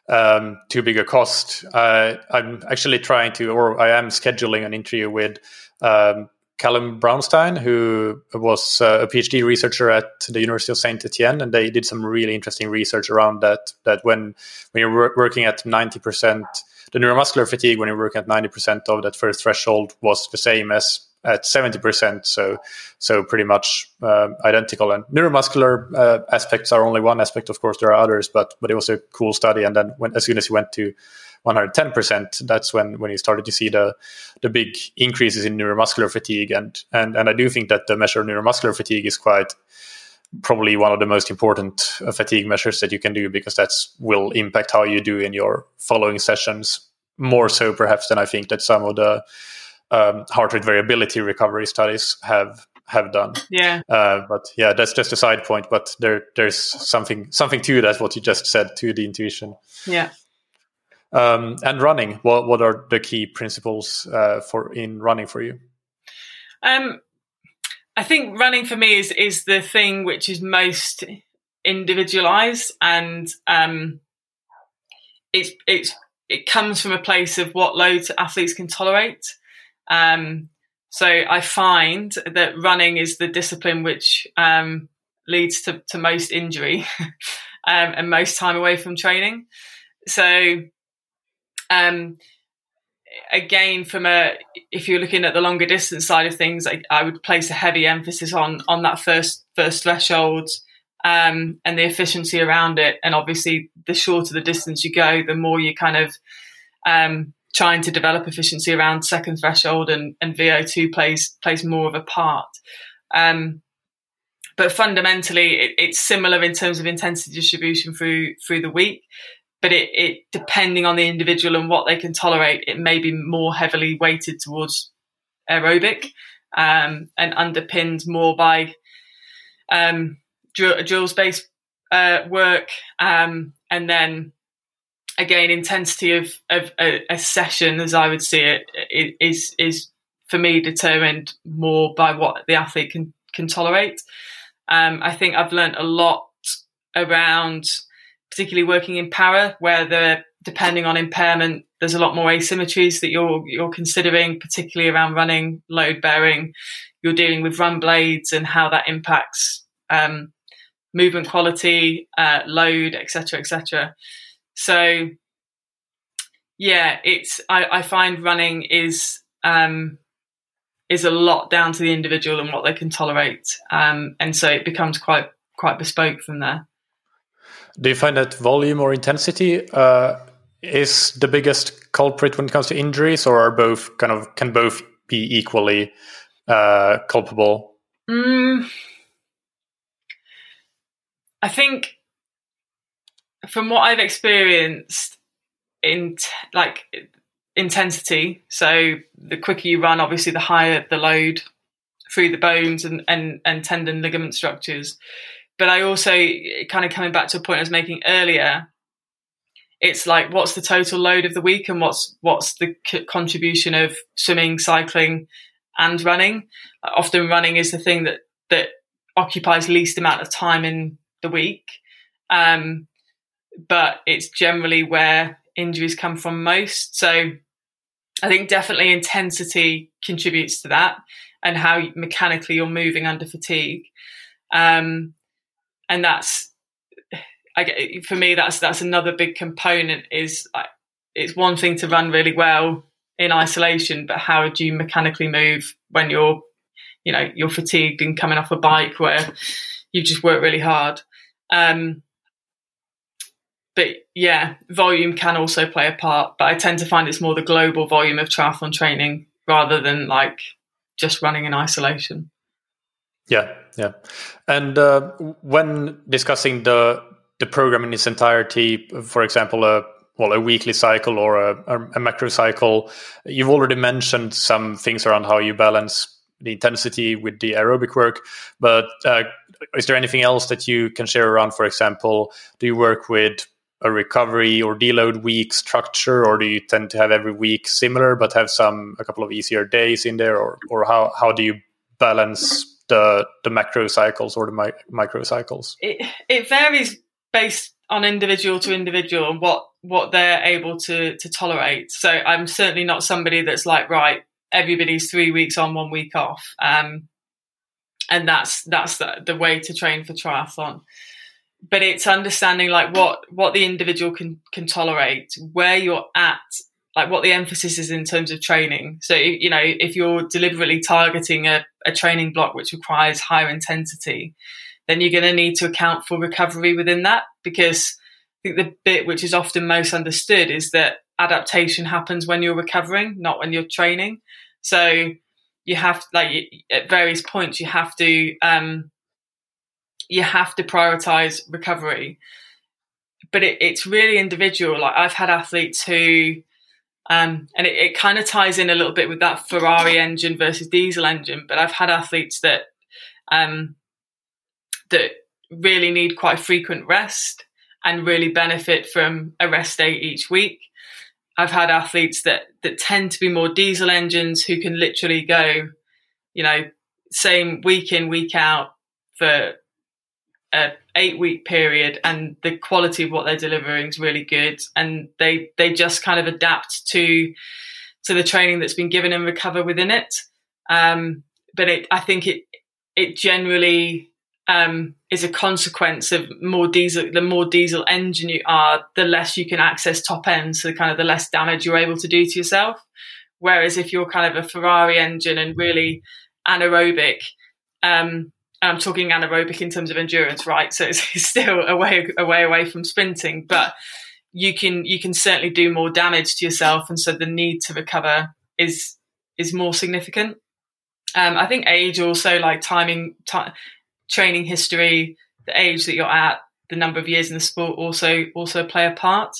um, too big a cost. Uh, I'm actually trying to, or I am scheduling an interview with um, Callum Brownstein, who was uh, a PhD researcher at the University of Saint Etienne, and they did some really interesting research around that. That when when you're working at ninety percent, the neuromuscular fatigue when you're working at ninety percent of that first threshold was the same as at seventy percent. So so pretty much uh, identical. And neuromuscular uh, aspects are only one aspect. Of course, there are others, but but it was a cool study. And then when as soon as you went to 110%, that's when when you started to see the the big increases in neuromuscular fatigue. And and and I do think that the measure of neuromuscular fatigue is quite probably one of the most important uh, fatigue measures that you can do because that's will impact how you do in your following sessions more so perhaps than I think that some of the um, heart rate variability recovery studies have have done. Yeah. Uh, but yeah, that's just a side point. But there there's something something to that what you just said to the intuition. Yeah. Um, and running, what what are the key principles uh, for in running for you? Um, I think running for me is is the thing which is most individualized, and um, it's it's it comes from a place of what loads athletes can tolerate. Um, so I find that running is the discipline which um, leads to, to most injury (laughs) um, and most time away from training. so um, again, from a if you're looking at the longer distance side of things, I, I would place a heavy emphasis on on that first first threshold um, and the efficiency around it. And obviously, the shorter the distance you go, the more you kind of um, trying to develop efficiency around second threshold and, and VO2 plays plays more of a part. Um, but fundamentally, it, it's similar in terms of intensity distribution through through the week. But it, it depending on the individual and what they can tolerate, it may be more heavily weighted towards aerobic um, and underpinned more by um, joules based uh, work, um, and then again intensity of, of a, a, session, as I would see it, is is for me determined more by what the athlete can can tolerate. Um, I think I've learned a lot around, particularly working in para, where the depending on impairment, there's a lot more asymmetries that you're you're considering, particularly around running, load bearing. You're dealing with run blades and how that impacts um, movement quality, uh, load, etc., etc. So, yeah, it's I, I find running is um, is a lot down to the individual and what they can tolerate, um, and so it becomes quite quite bespoke from there. Do you find that volume or intensity uh, is the biggest culprit when it comes to injuries, or are both kind of can both be equally uh, culpable? Mm, I think from what I've experienced in t- like intensity, so the quicker you run, obviously the higher the load through the bones and, and, and tendon ligament structures. But I also kind of coming back to a point I was making earlier. It's like what's the total load of the week and what's what's the c- contribution of swimming, cycling, and running. Often running is the thing that that occupies least amount of time in the week. Um, but it's generally where injuries come from most. So I think definitely intensity contributes to that and how mechanically you're moving under fatigue. Um, and that's, I, for me, that's, that's another big component is like, it's one thing to run really well in isolation, but how do you mechanically move when you're, you know, you're fatigued and coming off a bike where you've just worked really hard. Um, but yeah, volume can also play a part. But I tend to find it's more the global volume of triathlon training rather than like just running in isolation. Yeah, yeah. And uh, when discussing the the program in its entirety, for example, a well a weekly cycle or a, a macro cycle, you've already mentioned some things around how you balance the intensity with the aerobic work. But uh, is there anything else that you can share around? For example, do you work with a recovery or deload week structure, or do you tend to have every week similar but have some a couple of easier days in there, or or how how do you balance the the macro cycles or the mi- micro cycles? It it varies based on individual to individual and what what they're able to to tolerate. So I'm certainly not somebody that's like right everybody's three weeks on, one week off, um, and that's that's the, the way to train for triathlon but it's understanding like what what the individual can can tolerate, where you're at, like what the emphasis is in terms of training. So you know, if you're deliberately targeting a, a training block which requires higher intensity, then you're going to need to account for recovery within that because I think the bit which is often most understood is that adaptation happens when you're recovering, not when you're training. So you have like at various points you have to um, you have to prioritize recovery. But it, it's really individual. Like I've had athletes who, um, and it, it kind of ties in a little bit with that Ferrari engine versus diesel engine. But I've had athletes that um, that really need quite frequent rest and really benefit from a rest day each week. I've had athletes that that tend to be more diesel engines who can literally go, you know, same week in week out for a eight week period and the quality of what they're delivering is really good and they they just kind of adapt to to the training that's been given and recover within it um, but it, I think it it generally um, is a consequence of more diesel. The more diesel engine you are, the less you can access top end. So kind of the less damage you're able to do to yourself. Whereas if you're kind of a Ferrari engine and really anaerobic, um, I'm talking anaerobic in terms of endurance, right? So it's, (laughs) it's still a way, a way away from sprinting, but you can you can certainly do more damage to yourself, and so the need to recover is is more significant. Um, I think age also like timing, t- training history, the age that you're at, the number of years in the sport also also play a part.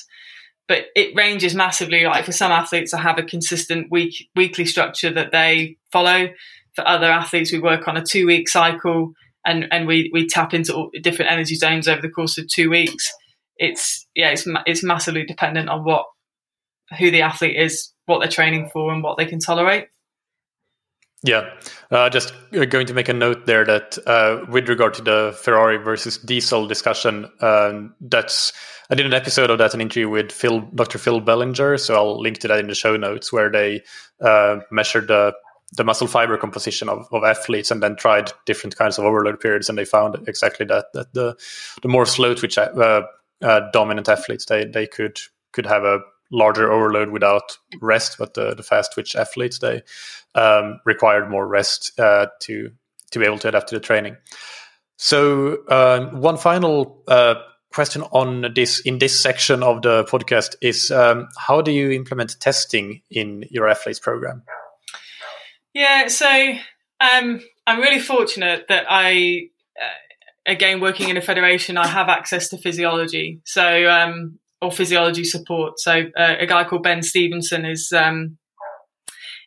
But it ranges massively. Like for some athletes, I have a consistent week weekly structure that they follow. For other athletes, we work on a two week cycle, and and we we tap into different energy zones over the course of two weeks. It's yeah, it's it's massively dependent on what who the athlete is, what they're training for, and what they can tolerate. Yeah, uh, just uh, going to make a note there that uh, with regard to the Ferrari versus diesel discussion, um, that's I did an episode of that, an interview with Phil, Dr. Phil Bellinger. So I'll link to that in the show notes, where they uh, measured the the muscle fiber composition of, of athletes and then tried different kinds of overload periods, and they found exactly that that the the more slow twitch uh, uh, dominant athletes they they could could have a larger overload without rest, but the, the fast twitch athletes they um, required more rest uh, to to be able to adapt to the training. So uh, one final uh, question on this in this section of the podcast is um, how do you implement testing in your athletes program? Yeah, so um, I'm really fortunate that I. Uh, again, working in a federation, I have access to physiology. So um, or physiology support. So uh, a guy called Ben Stevenson is um,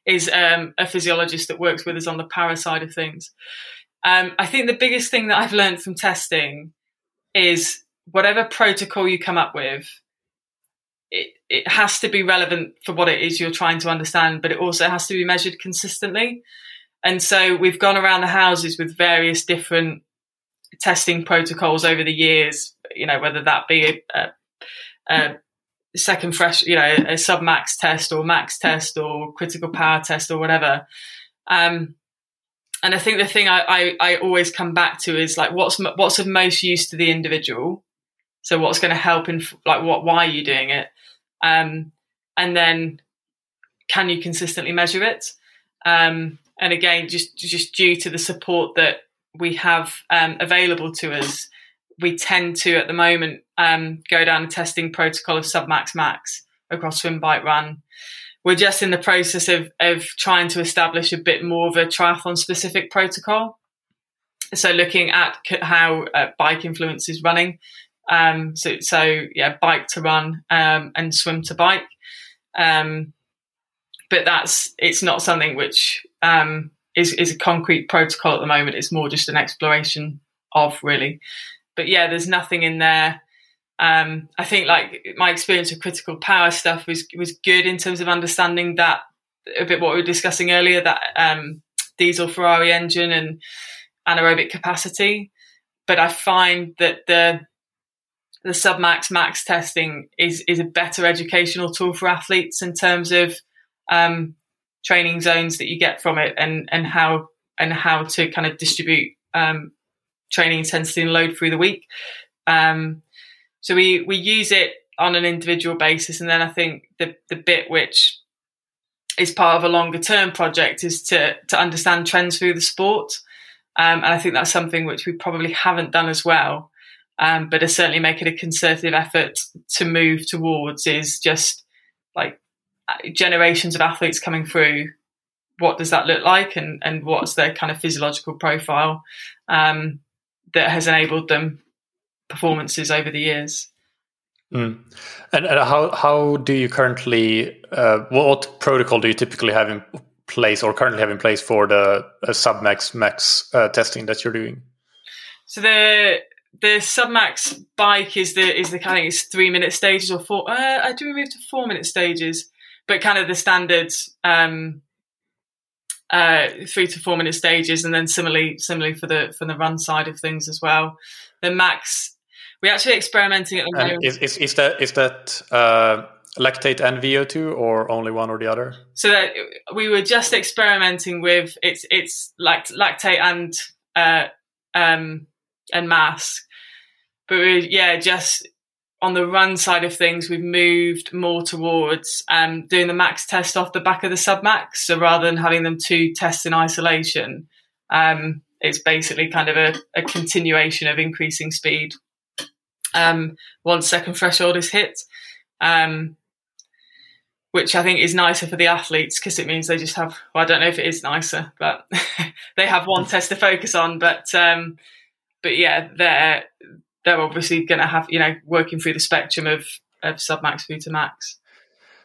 is um, a physiologist that works with us on the para side of things. Um, I think the biggest thing that I've learned from testing is whatever protocol you come up with, it, it has to be relevant for what it is you're trying to understand, but it also has to be measured consistently. And so we've gone around the houses with various different testing protocols over the years, you know, whether that be a, a a second fresh, you know, a sub max test or max test or critical power test or whatever. Um, and I think the thing I, I, I, always come back to is like what's what's of most use to the individual. So what's going to help in like what why are you doing it, um, and then can you consistently measure it? Um, and again, just just due to the support that we have um, available to us, we tend to at the moment um, go down a testing protocol of submax max across swim bike run we're just in the process of of trying to establish a bit more of a triathlon specific protocol so looking at how uh, bike influences running um, so so yeah bike to run um, and swim to bike um, but that's it's not something which um, is is a concrete protocol at the moment it's more just an exploration of really but yeah, there's nothing in there. Um, I think like my experience of critical power stuff was was good in terms of understanding that a bit what we were discussing earlier that um, diesel Ferrari engine and anaerobic capacity. But I find that the the submax max testing is is a better educational tool for athletes in terms of um, training zones that you get from it and and how and how to kind of distribute um, training intensity and load through the week. Um, so we we use it on an individual basis, and then I think the the bit which is part of a longer term project is to to understand trends through the sport, um, and I think that's something which we probably haven't done as well, um, but are certainly making a concerted effort to move towards. Is just like generations of athletes coming through what does that look like and, and what's their kind of physiological profile um, that has enabled them performances over the years. Mm. And, and, how how do you currently uh, what protocol do you typically have in place or currently have in place for the uh, submax max uh, testing that you're doing? So the the submax bike is the is the kind of it's three minute stages or four. Uh, I do move to four minute stages, but kind of the standards um, uh, three to four minute stages, and then similarly, similarly for the for the run side of things as well. The max, we're actually experimenting at the moment. Is, is, is that is that uh, lactate and VO two, or only one or the other? So that we were just experimenting with it's it's like lactate and uh, um, and mask. But yeah, just on the run side of things, we've moved more towards um, doing the max test off the back of the submax. So rather than having them two tests in isolation, um, it's basically kind of a, a continuation of increasing speed um, once second threshold is hit. Um, which I think is nicer for the athletes because it means they just have. Well, I don't know if it is nicer, but (laughs) they have one test to focus on. But um, but yeah, they're they're obviously going to have you know working through the spectrum of of submax through to max.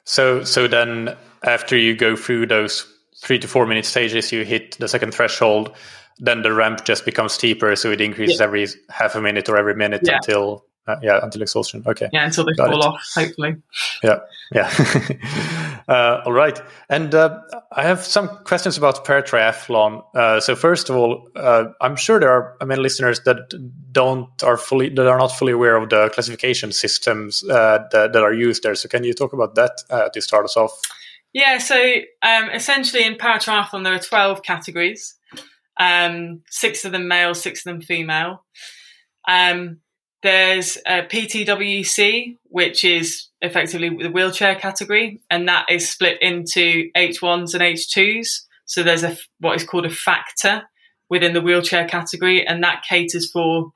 So so then after you go through those three to four minute stages, you hit the second threshold. Then the ramp just becomes steeper, so it increases yeah. every half a minute or every minute yeah. until uh, yeah, until exhaustion. Okay. Yeah, until they Got fall it. off, hopefully. Yeah, yeah. (laughs) uh, all right. And uh, I have some questions about paratriathlon. Uh, so first of all, uh, I'm sure there are many listeners that don't are fully that are not fully aware of the classification systems uh, that, that, are used there. So can you talk about that to start us off? Yeah. So um, essentially, in paratriathlon, there are 12 categories. Um, six of them male, six of them female. Um, there's a PTWC, which is effectively the wheelchair category, and that is split into H1s and H2s. So there's a what is called a factor within the wheelchair category, and that caters for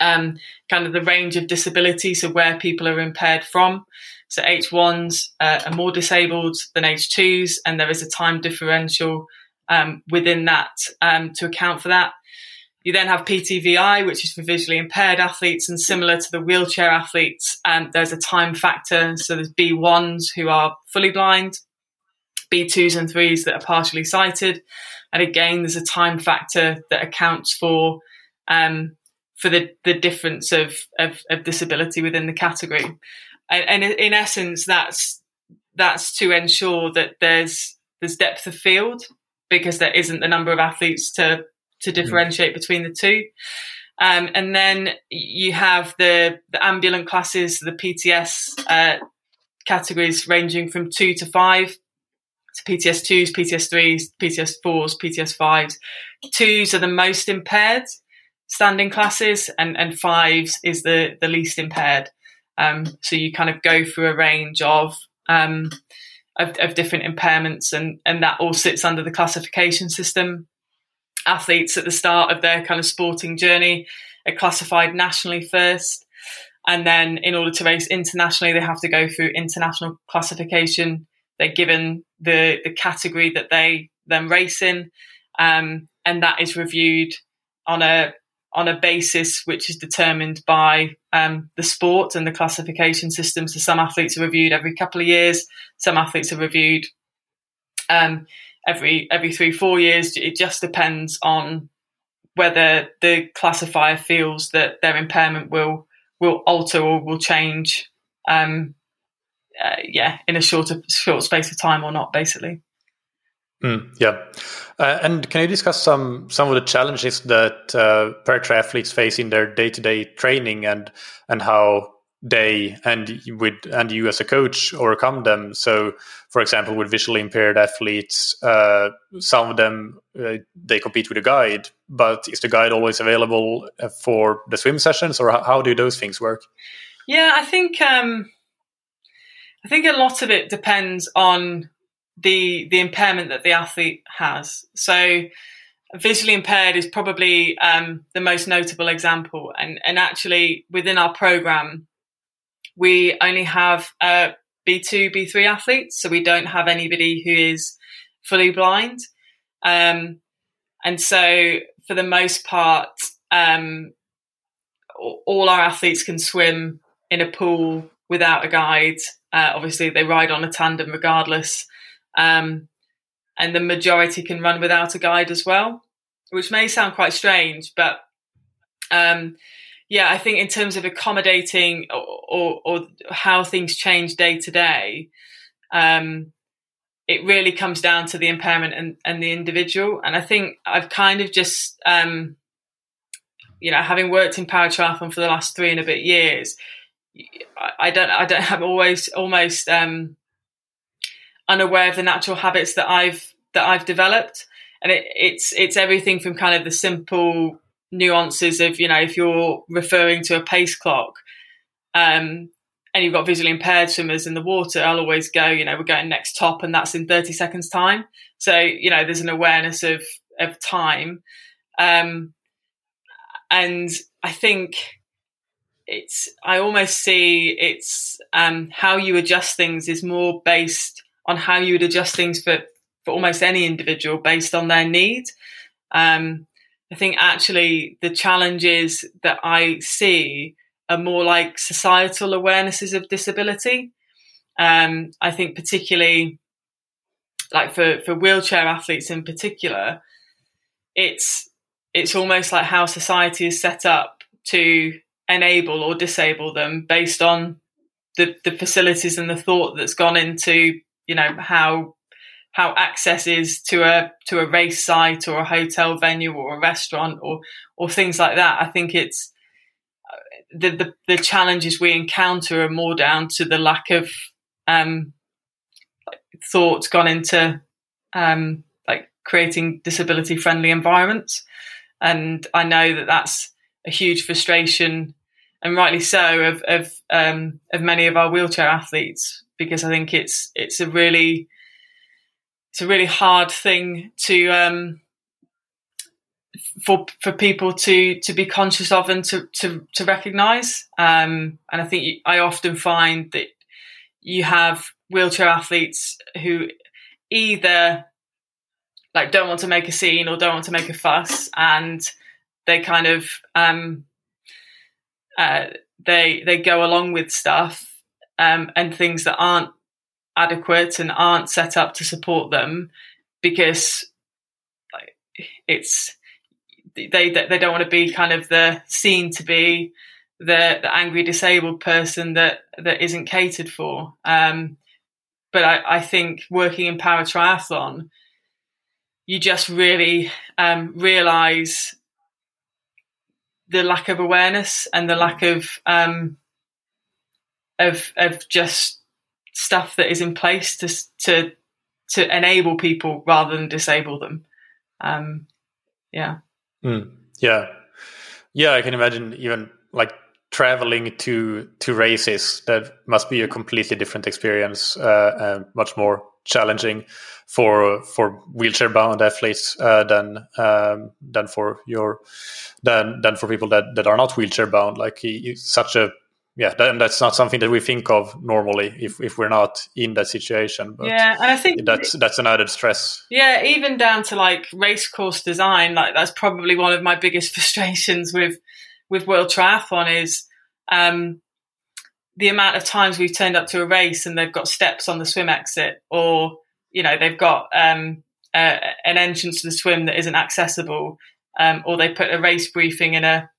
um, kind of the range of disability, so where people are impaired from. So H1s uh, are more disabled than H2s, and there is a time differential um, within that um, to account for that. You then have PTVI, which is for visually impaired athletes, and similar to the wheelchair athletes, um, there's a time factor. So there's B1s who are fully blind, B2s and 3s that are partially sighted. And again, there's a time factor that accounts for um, for the, the difference of, of, of, disability within the category. And, and in essence, that's that's to ensure that there's there's depth of field because there isn't the number of athletes to to mm-hmm. differentiate mm. between the two. Um, and then you have the, the ambulant classes, the PTS uh, categories ranging from two to five So PTS twos, PTS threes, PTS fours, PTS fives. Twos are the most impaired standing classes, and, and fives is the, the least impaired. Um, so you kind of go through a range of, um, of, of different impairments, and, and that all sits under the classification system athletes at the start of their kind of sporting journey are classified nationally first. And then in order to race internationally, they have to go through international classification. They're given the, the category that they then race in. Um, and that is reviewed on a on a basis which is determined by um, the sport and the classification system. So some athletes are reviewed every couple of years. Some athletes are reviewed um, every every three four years. It just depends on whether the classifier feels that their impairment will will alter or will change. Um, uh, yeah, in a shorter short space of time or not, basically. Mm, yeah, uh, and can you discuss some some of the challenges that uh, para triathletes face in their day to day training and and how they and with and you as a coach overcome them. So for example with visually impaired athletes uh, some of them uh, they compete with a guide but is the guide always available uh, for the swim sessions or how do those things work? Yeah i think um, i think a lot of it depends on the the impairment that the athlete has. So visually impaired is probably um, the most notable example. And and actually within our program we only have uh, B2, B3 athletes, so we don't have anybody who is fully blind. Um, and so, for the most part, um, all our athletes can swim in a pool without a guide. Uh, obviously, they ride on a tandem regardless. Um, and the majority can run without a guide as well, which may sound quite strange, but um, yeah, I think in terms of accommodating or, or, or how things change day to day, um, it really comes down to the impairment and, and the individual. And I think I've kind of just, um, you know, having worked in para triathlon for the last three and a bit years, I, I don't, I don't have always almost um, unaware of the natural habits that I've that I've developed, and it, it's it's everything from kind of the simple nuances of you know if you're referring to a pace clock um, and you've got visually impaired swimmers in the water, I'll always go, you know, we're going next top and that's in 30 seconds time. So, you know, there's an awareness of, of time. Um, and I think it's, I almost see it's, um, how you adjust things is more based on how you would adjust things for, for almost any individual based on their need. Um, I think actually the challenges that I see are more like societal awarenesses of disability. Um, I think particularly like for, for wheelchair athletes in particular, it's it's almost like how society is set up to enable or disable them based on the, the facilities and the thought that's gone into you know how how access is to a to a race site or a hotel venue or a restaurant or or things like that. I think it's the, the, the challenges we encounter are more down to the lack of um, thought gone into um, like creating disability friendly environments, and I know that that's a huge frustration, and rightly so, of of um, of many of our wheelchair athletes because I think it's it's a really it's a really hard thing to um, for for people to to be conscious of and to to, to recognize. Um, and I think I often find that you have wheelchair athletes who either like don't want to make a scene or don't want to make a fuss, and they kind of um, uh, they they go along with stuff um, and things that aren't adequate and aren't set up to support them because it's they they don't want to be kind of the seen to be the the angry disabled person that that isn't catered for. Um, but I, I think working in para triathlon, you just really um, realize the lack of awareness and the lack of um, of of just stuff that is in place to to to enable people rather than disable them. Um, yeah. Mm, yeah, yeah. I can imagine even like traveling to to races. That must be a completely different experience uh, and much more challenging for for wheelchair bound athletes uh, than um, than for your than than for people that, that are not wheelchair bound. Like such a yeah, that, that's not something that we think of normally if, if we're not in that situation. But yeah, and I think that's that's an added stress. Yeah, even down to like race course design, like that's probably one of my biggest (laughs) frustrations with with World Triathlon is um, the amount of times we've turned up to a race and they've got steps on the swim exit, or you know they've got um, uh, an entrance to the swim that isn't accessible, um, or they put a race briefing in a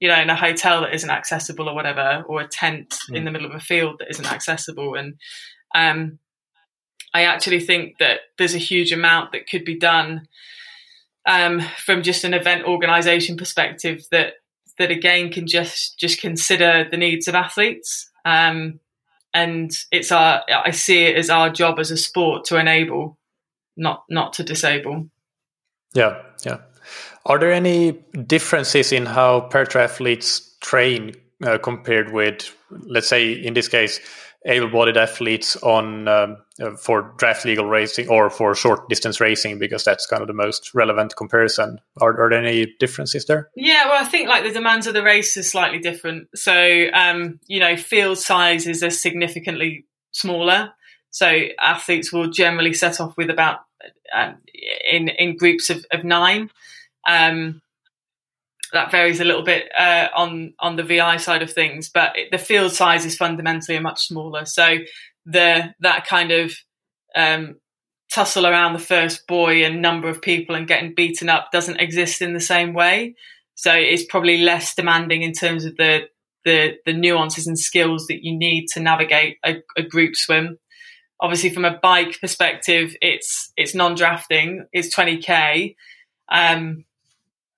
you know, in a hotel that isn't accessible or whatever, or a tent mm. in the middle of a field that isn't accessible. And um, I actually think that there's a huge amount that could be done um, from just an event organisation perspective that that again can just just consider the needs of athletes. Um, and it's our I see it as our job as a sport to enable, not not to disable. Yeah, yeah. Are there any differences in how paratriathletes train uh, compared with, let's say, in this case, able-bodied athletes on um, uh, for draft legal racing or for short distance racing because that's kind of the most relevant comparison? Are, are, there any differences there? Yeah well i think like the demands of the race is slightly different. So um, you know field sizes are significantly smaller. So athletes will generally set off with about uh, in in groups of, of nine um, that varies a little bit uh, on on the VI side of things, but it, the field size is fundamentally much smaller. So the that kind of um, tussle around the first buoy and number of people and getting beaten up doesn't exist in the same way. So it's probably less demanding in terms of the the, the nuances and skills that you need to navigate a, a group swim. Obviously, from a bike perspective, it's it's non-drafting, it's 20k. Um,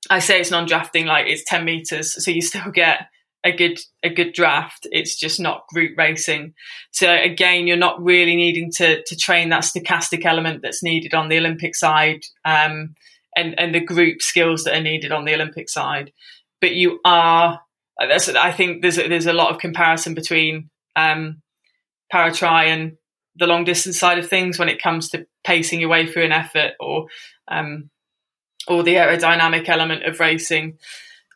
I say it's non-drafting, like it's 10 meters, so you still get a good a good draft. It's just not group racing. So again, you're not really needing to to train that stochastic element that's needed on the Olympic side. Um, and and the group skills that are needed on the Olympic side. But you are, I think there's a, there's a lot of comparison between um, para tri and the long distance side of things when it comes to pacing your way through an effort or um, or the aerodynamic element of racing.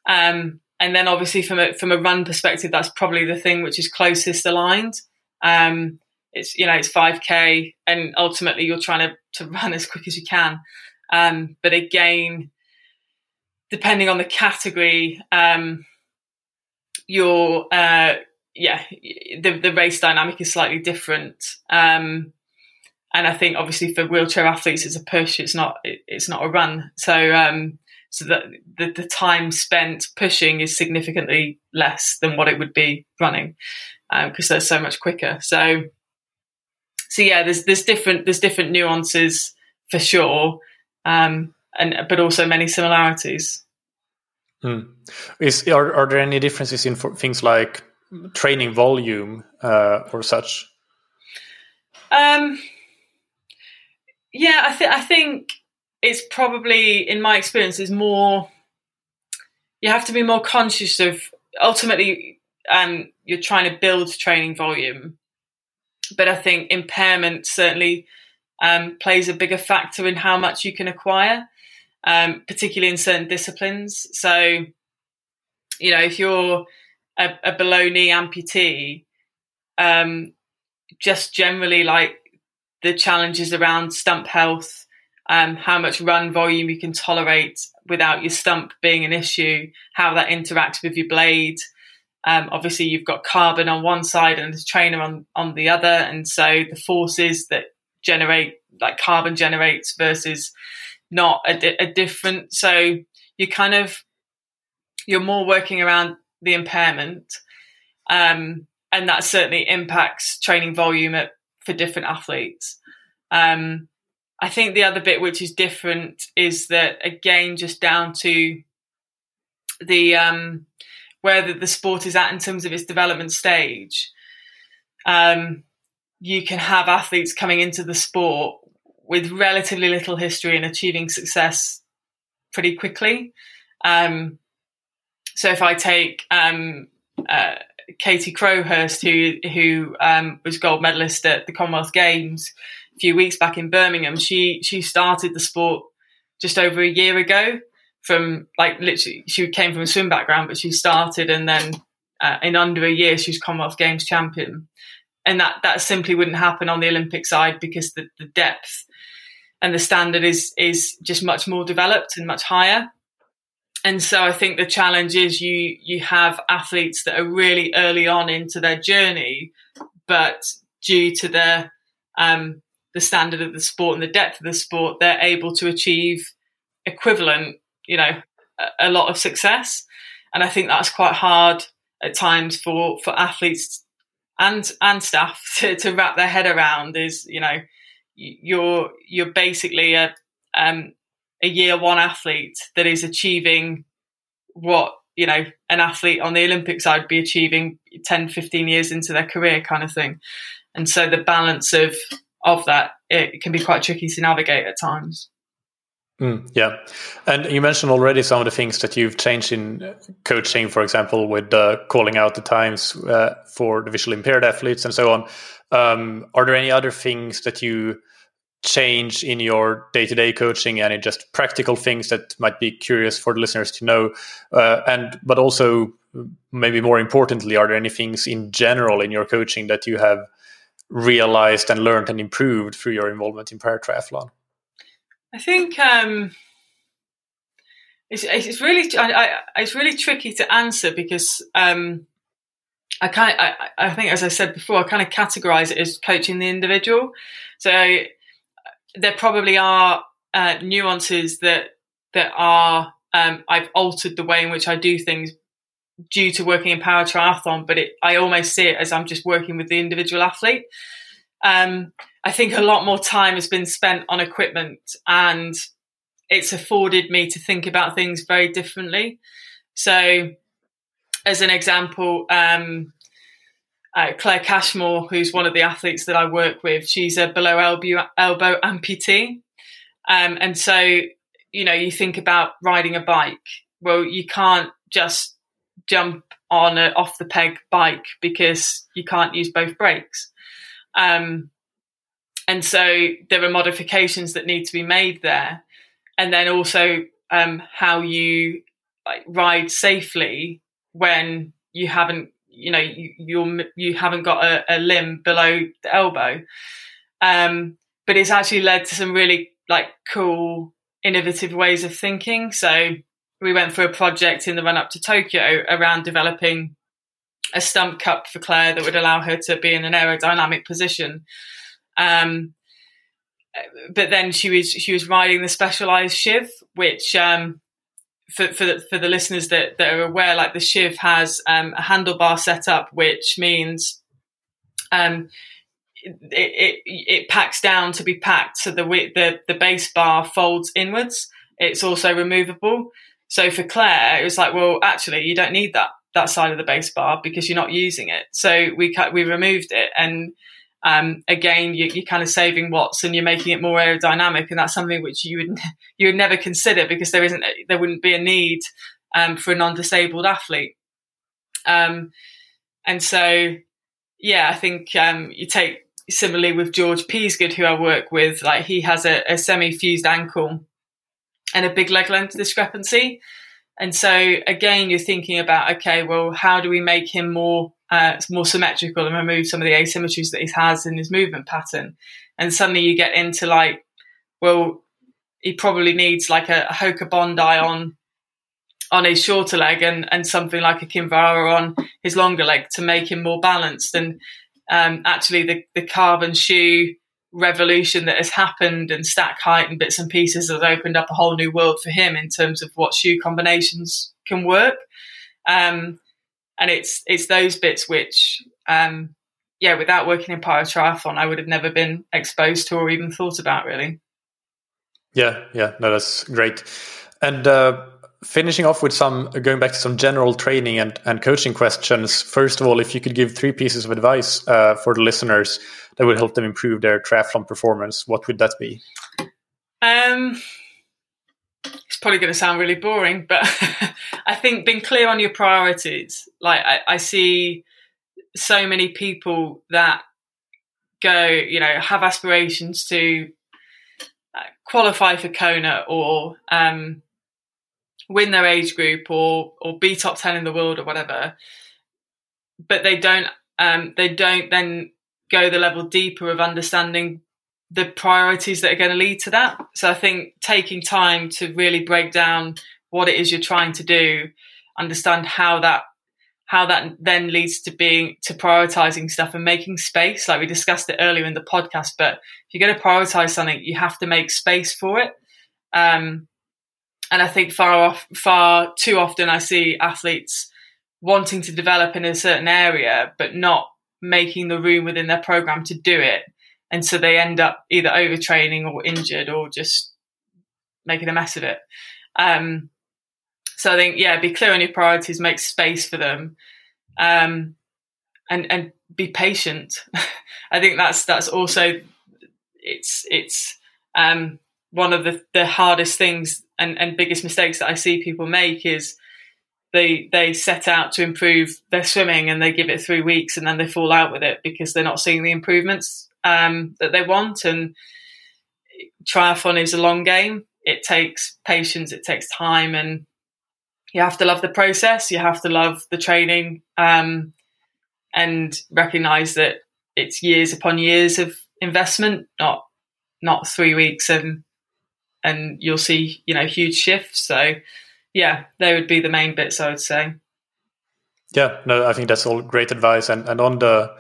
Um, and then obviously from a from a run perspective, that's probably the thing which is closest aligned. Um, it's you know it's 5k, and ultimately you're trying to to (laughs) run as quick as you can. Um, but again, depending on the category, um, your uh, yeah the the race dynamic is slightly different. Um, and I think obviously for wheelchair athletes, it's a push. It's not it, it's not a run. So um, so that the, the time spent pushing is significantly less than what it would be running because um, they're so much quicker. So, so yeah, there's there's different there's different nuances for sure, um, and but also many similarities. Hmm. Is are are there any differences in things like training volume uh, or such? Um, yeah, I think I think it's probably, in my experience, is more. You have to be more conscious of. Ultimately, um, you're trying to build training volume, but I think impairment certainly um, plays a bigger factor in how much you can acquire, um, particularly in certain disciplines. So, you know, if you're a, a below knee amputee, um, just generally like the challenges around stump health um, how much run volume you can tolerate without your stump being an issue, how that interacts with your blade. Um, obviously, you've got carbon on one side and the trainer on, on the other. And so the forces that generate, like carbon generates versus not a, a different. So you're kind of, you're more working around the impairment. Um, and that certainly impacts training volume at, for different athletes. Um, I think the other bit which is different is that again, just down to the um, where the, the sport is at in terms of its development stage. Um, you can have athletes coming into the sport with relatively little history and achieving success pretty quickly. Um, so if I take um, uh, Katie Crowhurst, who who um, was gold medalist at the Commonwealth Games, a few weeks back in Birmingham, she she started the sport just over a year ago. From like literally, she came from a swim background, but she started, and then uh, in under a year, she was Commonwealth Games champion. And that that simply wouldn't happen on the Olympic side because the, the depth and the standard is is just much more developed and much higher. And so I think the challenge is you you have athletes that are really early on into their journey, but due to their um, the standard of the sport and the depth of the sport, they're able to achieve equivalent, you know, a, a lot of success. And I think that's quite hard at times for, for athletes and and staff (laughs) to, to wrap their head around is, you know, you're you're basically a um, a year one athlete that is achieving what you know an athlete on the olympic side would be achieving 10 15 years into their career kind of thing and so the balance of of that, it can be quite tricky to navigate at times. Mm, yeah, and you mentioned already some of the things that you've changed in coaching, for example, with uh, calling out the times uh, for the visually impaired athletes and so on. Um, are there any other things that you change in your day-to-day coaching? Any just practical things that might be curious for the listeners to know? Uh, and but also, maybe more importantly, are there any things in general in your coaching that you have realized and learned and improved through your involvement in para triathlon? I think um, it's, it's really I, I, it's really tricky to answer because um, I kind I, I think as I said before I kind of categorize it as coaching the individual. So there probably are uh, nuances that that are um, I've altered the way in which I do things due to working in para triathlon, but it, I almost see it as I'm just working with the individual athlete. Um, I think a lot more time has been spent on equipment and it's afforded me to think about things very differently. So, as an example, um, uh, Claire Cashmore, who's one of the athletes that I work with, she's a below elbow, elbow amputee. Um, and so you know, you think about riding a bike. Well, you can't just jump on an off the peg bike because you can't use both brakes. Um, and so there are modifications that need to be made there. And then also um, how you like, ride safely when you haven't, you know, you you're, you haven't got a, a limb below the elbow. Um, but it's actually led to some really like cool, innovative ways of thinking. So we went for a project in the run up to Tokyo around developing a stump cup for Claire that would allow her to be in an aerodynamic position. Um, but then she was she was riding the specialized shiv, which um, for for the, for the listeners that, that are aware, like the shiv has um, a handlebar setup, which means um, it, it, it packs down to be packed, so the the the base bar folds inwards. It's also removable. So for Claire, it was like, well, actually, you don't need that that side of the base bar because you're not using it. So we cut, we removed it, and um, again, you, are kind of saving watts and you're making it more aerodynamic, and that's something which you would (laughs) you would never consider because there isn't there wouldn't be a need um, for a non-disabled athlete. Um, and so, yeah, I think um, you take similarly with George Peasgood, who I work with, like he has a, a semi-fused ankle and a big leg length discrepancy. And so again, you're thinking about, okay, well, how do we make him more uh, more symmetrical and remove some of the asymmetries that he has in his movement pattern? And suddenly you get into like, well, he probably needs like a, a Hoka Bondi on on his shorter leg and, and something like a Kinvara on his longer leg to make him more balanced. And um, actually, the, the carbon shoe revolution that has happened and stack height and bits and pieces has opened up a whole new world for him in terms of what shoe combinations can work. Um, and it's it's those bits which, um, yeah, without working in para triathlon, I would have never been exposed to or even thought about really. Yeah, yeah, no, that's great. And uh, finishing off with some going back to some general training and, and coaching questions. First of all, if you could give three pieces of advice uh, for the listeners that would help them improve their triathlon performance, what would that be? Um, it's probably going to sound really boring, but (laughs) I think being clear on your priorities. Like I, I see so many people that go, you know, have aspirations to uh, qualify for Kona or um, win their age group or or be top ten in the world or whatever, but they don't um, they don't then go the level deeper of understanding the priorities that are going to lead to that. So I think taking time to really break down what it is you're trying to do, understand how that how that then leads to being to prioritizing stuff and making space like we discussed it earlier in the podcast but if you're going to prioritize something you have to make space for it um, and I think far off, far too often I see athletes wanting to develop in a certain area, but not making the room within their program to do it. And so they end up either overtraining or injured or just making a mess of it. Um, so I think, yeah, be clear on your priorities, make space for them, um, and and be patient. (laughs) I think that's that's also it's it's um, one of the, the hardest things and, and biggest mistakes that I see people make is they they set out to improve their swimming and they give it three weeks and then they fall out with it because they're not seeing the improvements um, that they want. And triathlon is a long game. It takes patience. It takes time, and you have to love the process. You have to love the training, um, and recognize that it's years upon years of investment, not not three weeks and and you'll see you know huge shifts. So yeah, they would be the main bits I would say. Yeah, no, I think that's all great advice. And and on the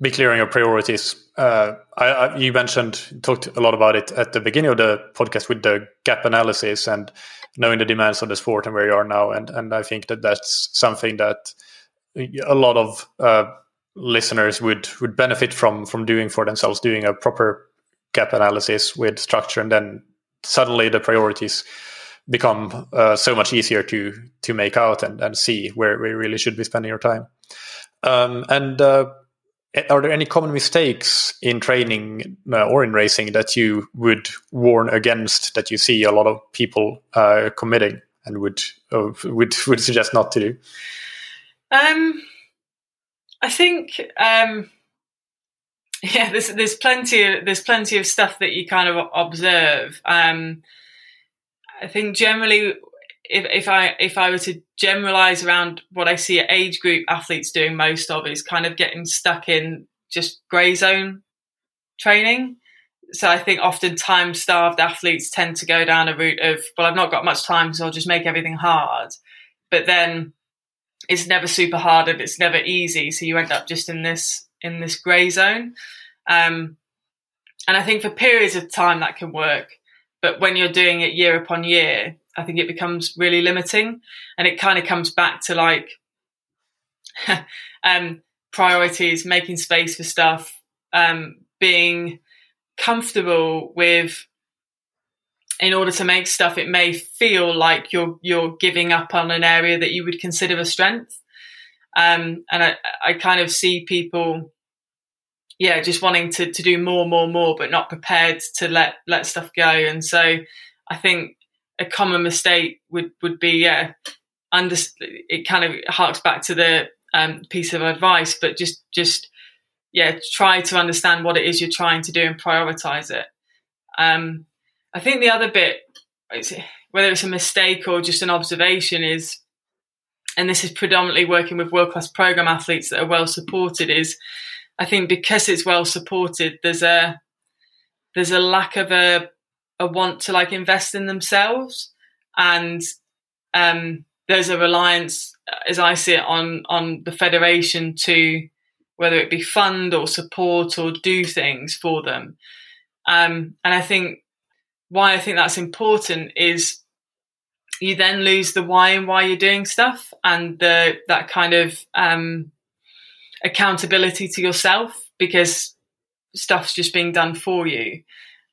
be clear on your priorities. Uh, I, I, you mentioned talked a lot about it at the beginning of the podcast with the gap analysis and knowing the demands of the sport and where you are now. And and I think that that's something that a lot of uh, listeners would would benefit from from doing for themselves, doing a proper gap analysis with structure and then suddenly the priorities become uh, so much easier to to make out and, and see where we really should be spending our time. Um, and uh, are there any common mistakes in training uh, or in racing that you would warn against that you see a lot of people uh, committing and would uh, would would suggest not to do? Um, I think um, (laughs) yeah, there's there's plenty of there's plenty of stuff that you kind of observe. Um, I think generally if, if I if I were to generalize around what I see age group athletes doing most of is kind of getting stuck in just grey zone training. So I think often time starved athletes tend to go down a route of well I've not got much time so I'll just make everything hard. But then it's never super hard and it's never easy so you end up just in this in this grey zone. Um, and I think for periods of time that can work. But when you're doing it year upon year, I think it becomes really limiting. And it kind of comes back to like (laughs) um, priorities, making space for stuff, um, being comfortable with in order to make stuff it may feel like you're you're giving up on an area that you would consider a strength um, and I, I kind of see people yeah just wanting to, to do more more more but not prepared to let let stuff go and so i think a common mistake would would be yeah, under it kind of harks back to the um, piece of advice, but just just yeah, try to understand what it is you're trying to do and prioritize it. Um, I think the other bit, whether it's a mistake or just an observation, is, and this is predominantly working with world class program athletes that are well supported, is I think because it's well supported, there's a there's a lack of a a want to like invest in themselves. And um, there's a reliance as i see it on on the federation to whether it be fund or support or do things for them. Um, and i think why i think that's important is you then lose the why and why you're doing stuff and the that kind of um, accountability to yourself because stuff's just being done for you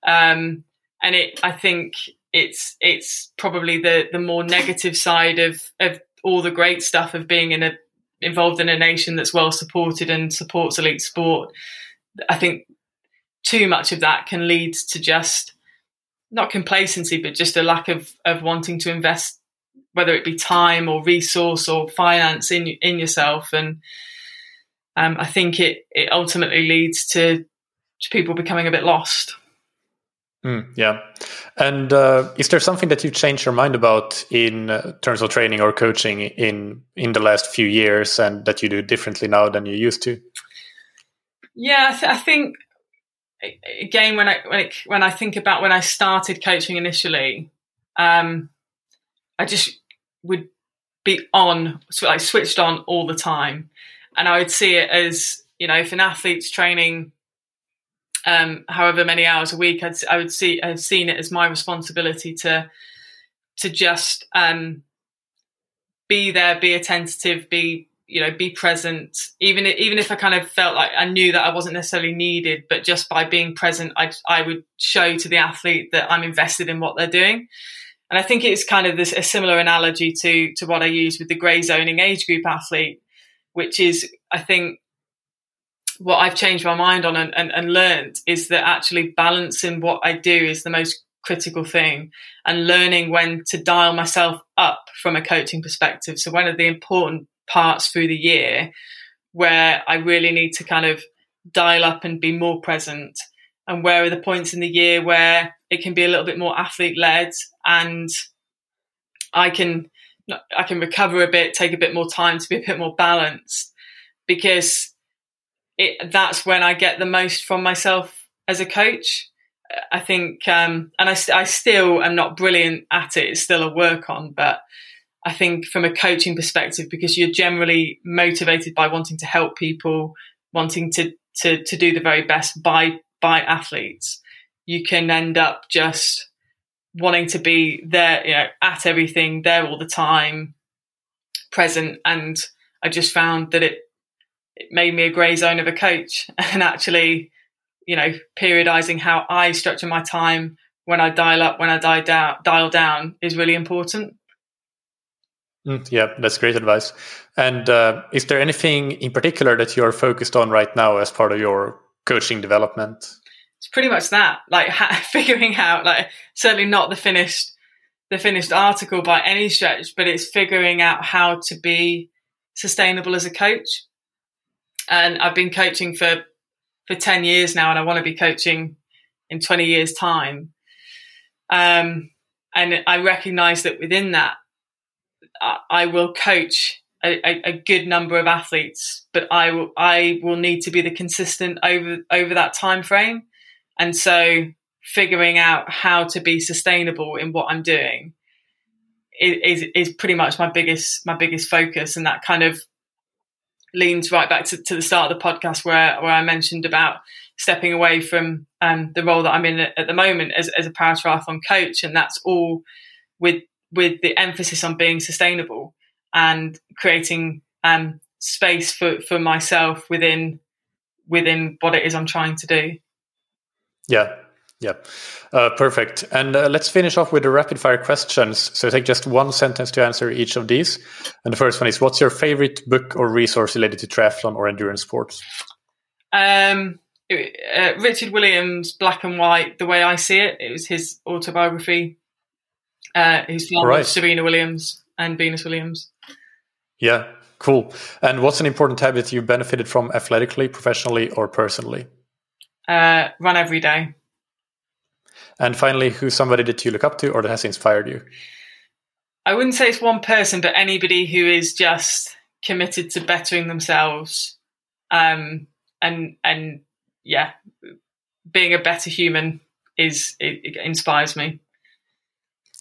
um, and it I think it's it's probably the the more negative side of of all the great stuff of being in a involved in a nation that's well supported and supports elite sport. I think too much of that can lead to just not complacency, but just a lack of of wanting to invest, whether it be time or resource or finance in in yourself. And um, I think it it ultimately leads to, to people becoming a bit lost. Mm, yeah. And uh, is there something that you've changed your mind about in uh, terms of training or coaching in in the last few years, and that you do differently now than you used to? Yeah, I, th- I think again when I when, it, when I think about when I started coaching initially, um, I just would be on, so like switched on all the time, and I would see it as you know if an athlete's training um, however many hours a week, I'd, I would see have seen it as my responsibility to to just um, be there, be attentive, be you know, be present. Even even if I kind of felt like I knew that I wasn't necessarily needed, but just by being present, I I would show to the athlete that I'm invested in what they're doing. And I think it's kind of this a similar analogy to to what I use with the grey zoning age group athlete, which is I think what I've changed my mind on and, and, and learned is that actually balancing what I do is the most critical thing and learning when to dial myself up from a coaching perspective. So, one of the important parts through the year where I really need to kind of dial up and be more present, and where are the points in the year where it can be a little bit more athlete led and I can I can recover a bit, take a bit more time to be a bit more balanced because it, that's when I get the most from myself as a coach. I think, um, and I, I still am not brilliant at it. It's still a work on, but I think from a coaching perspective, because you're generally motivated by wanting to help people, wanting to, to, to do the very best by, by athletes, you can end up just wanting to be there, you know, at everything, there all the time, present. And I just found that it it made me a grey zone of a coach. (laughs) And actually you know periodizing how i structure my time when i dial up when i dial down dial down is really important Mm, yeah, that's great advice. And uh, is there anything in particular that you're focused on right now as part of your coaching development? It's pretty much that, like ha- (laughs) figuring out, like certainly not the finished, the finished article by any stretch, but it's figuring out how to be sustainable as a coach. And I've been coaching for for ten years now, and I want to be coaching in twenty years' time. Um, and I recognise that within that, I will coach a, a, good number of athletes, but I will I will need to be the consistent over over that time frame, and so figuring out how to be sustainable in what I'm doing is is pretty much my biggest my biggest focus, and that kind of leans right back to, to the start of the podcast where where I mentioned about stepping away from um, the role that I'm in at, at the moment as, as a paratriathlon coach, and that's all with with the emphasis on being sustainable and creating um, space for, for myself within within what it is I'm trying to do. Yeah, yeah, uh, perfect. And uh, let's finish off with the rapid fire questions. So take just one sentence to answer each of these. And the first one is: What's your favorite book or resource related to triathlon or endurance sports? Um, uh, Richard Williams' Black and White. The way I see it, it was his autobiography uh, who's filmed right. Serena Williams and Venus Williams. Yeah, cool. And what's an important habit you benefited from athletically, professionally, or personally? Uh, run every day. And finally, who's somebody that you look up to or that has inspired you? I wouldn't say it's one person, but anybody who is just committed to bettering themselves, um, and and yeah, being a better human is it, it inspires me.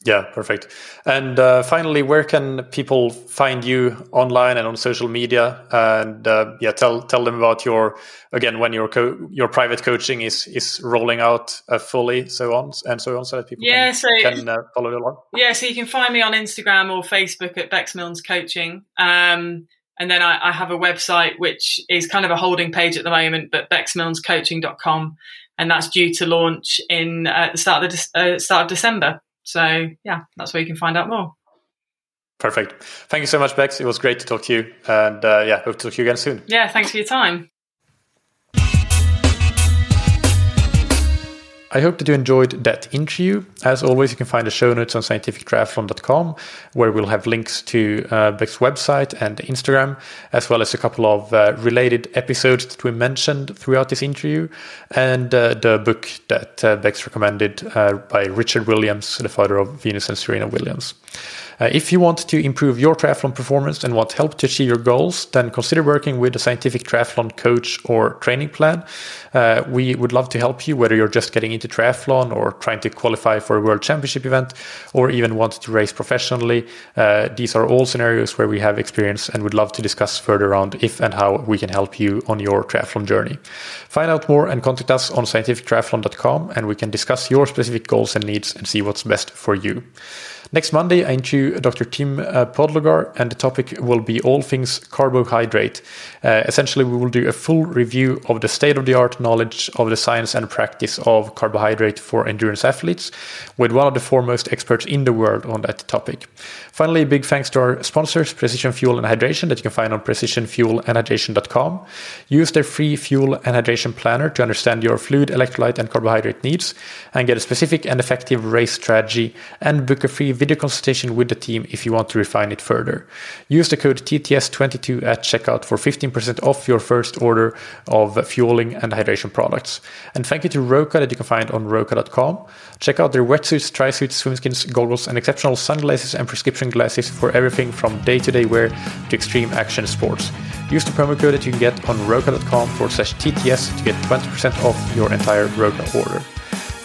Yeah, perfect. And uh, finally, where can people find you online and on social media? And uh, yeah, tell tell them about your again when your co- your private coaching is is rolling out uh, fully, so on and so on, so that people yeah, can, so, can uh, follow along. Yeah, so you can find me on Instagram or Facebook at Bex Milnes Coaching. Um, and then I, I, have a website which is kind of a holding page at the moment, but bexmilnescoaching.com, and that's due to launch in uh, the start of the, uh, start of December. So yeah, that's where you can find out more. Perfect. Thank you so much, Bex. It was great to talk to you. And uh, yeah, hope to talk to you again soon. Yeah, thanks for your time. I hope that you enjoyed that interview. As always, you can find the show notes on scientifictriathlon.com, where we'll have links to uh, Beck's website and Instagram, as well as a couple of uh, related episodes that we mentioned throughout this interview, and uh, the book that uh, Beck's recommended uh, by Richard Williams, the father of Venus and Serena Williams. Uh, if you want to improve your triathlon performance and want help to achieve your goals, then consider working with a scientific triathlon coach or training plan. Uh, we would love to help you, whether you're just getting into triathlon or trying to qualify for a world championship event, or even want to race professionally. Uh, these are all scenarios where we have experience and would love to discuss further around if and how we can help you on your triathlon journey. Find out more and contact us on scientifictriathlon.com, and we can discuss your specific goals and needs and see what's best for you. Next Monday, I interview Dr. Tim uh, Podlogar, and the topic will be all things carbohydrate. Uh, essentially, we will do a full review of the state of the art knowledge of the science and practice of carbohydrate for endurance athletes with one of the foremost experts in the world on that topic. Finally, big thanks to our sponsors, Precision Fuel and Hydration, that you can find on precisionfuelandhydration.com. Use their free fuel and hydration planner to understand your fluid, electrolyte, and carbohydrate needs and get a specific and effective race strategy and book a free video consultation with the team if you want to refine it further. Use the code TTS22 at checkout for 15% off your first order of fueling and hydration products. And thank you to Roka that you can find on roka.com. Check out their wetsuits, tri-suits, swimskins, goggles, and exceptional sunglasses and prescription glasses for everything from day-to-day wear to extreme action sports. Use the promo code that you can get on roka.com forward slash TTS to get 20% off your entire Roka order.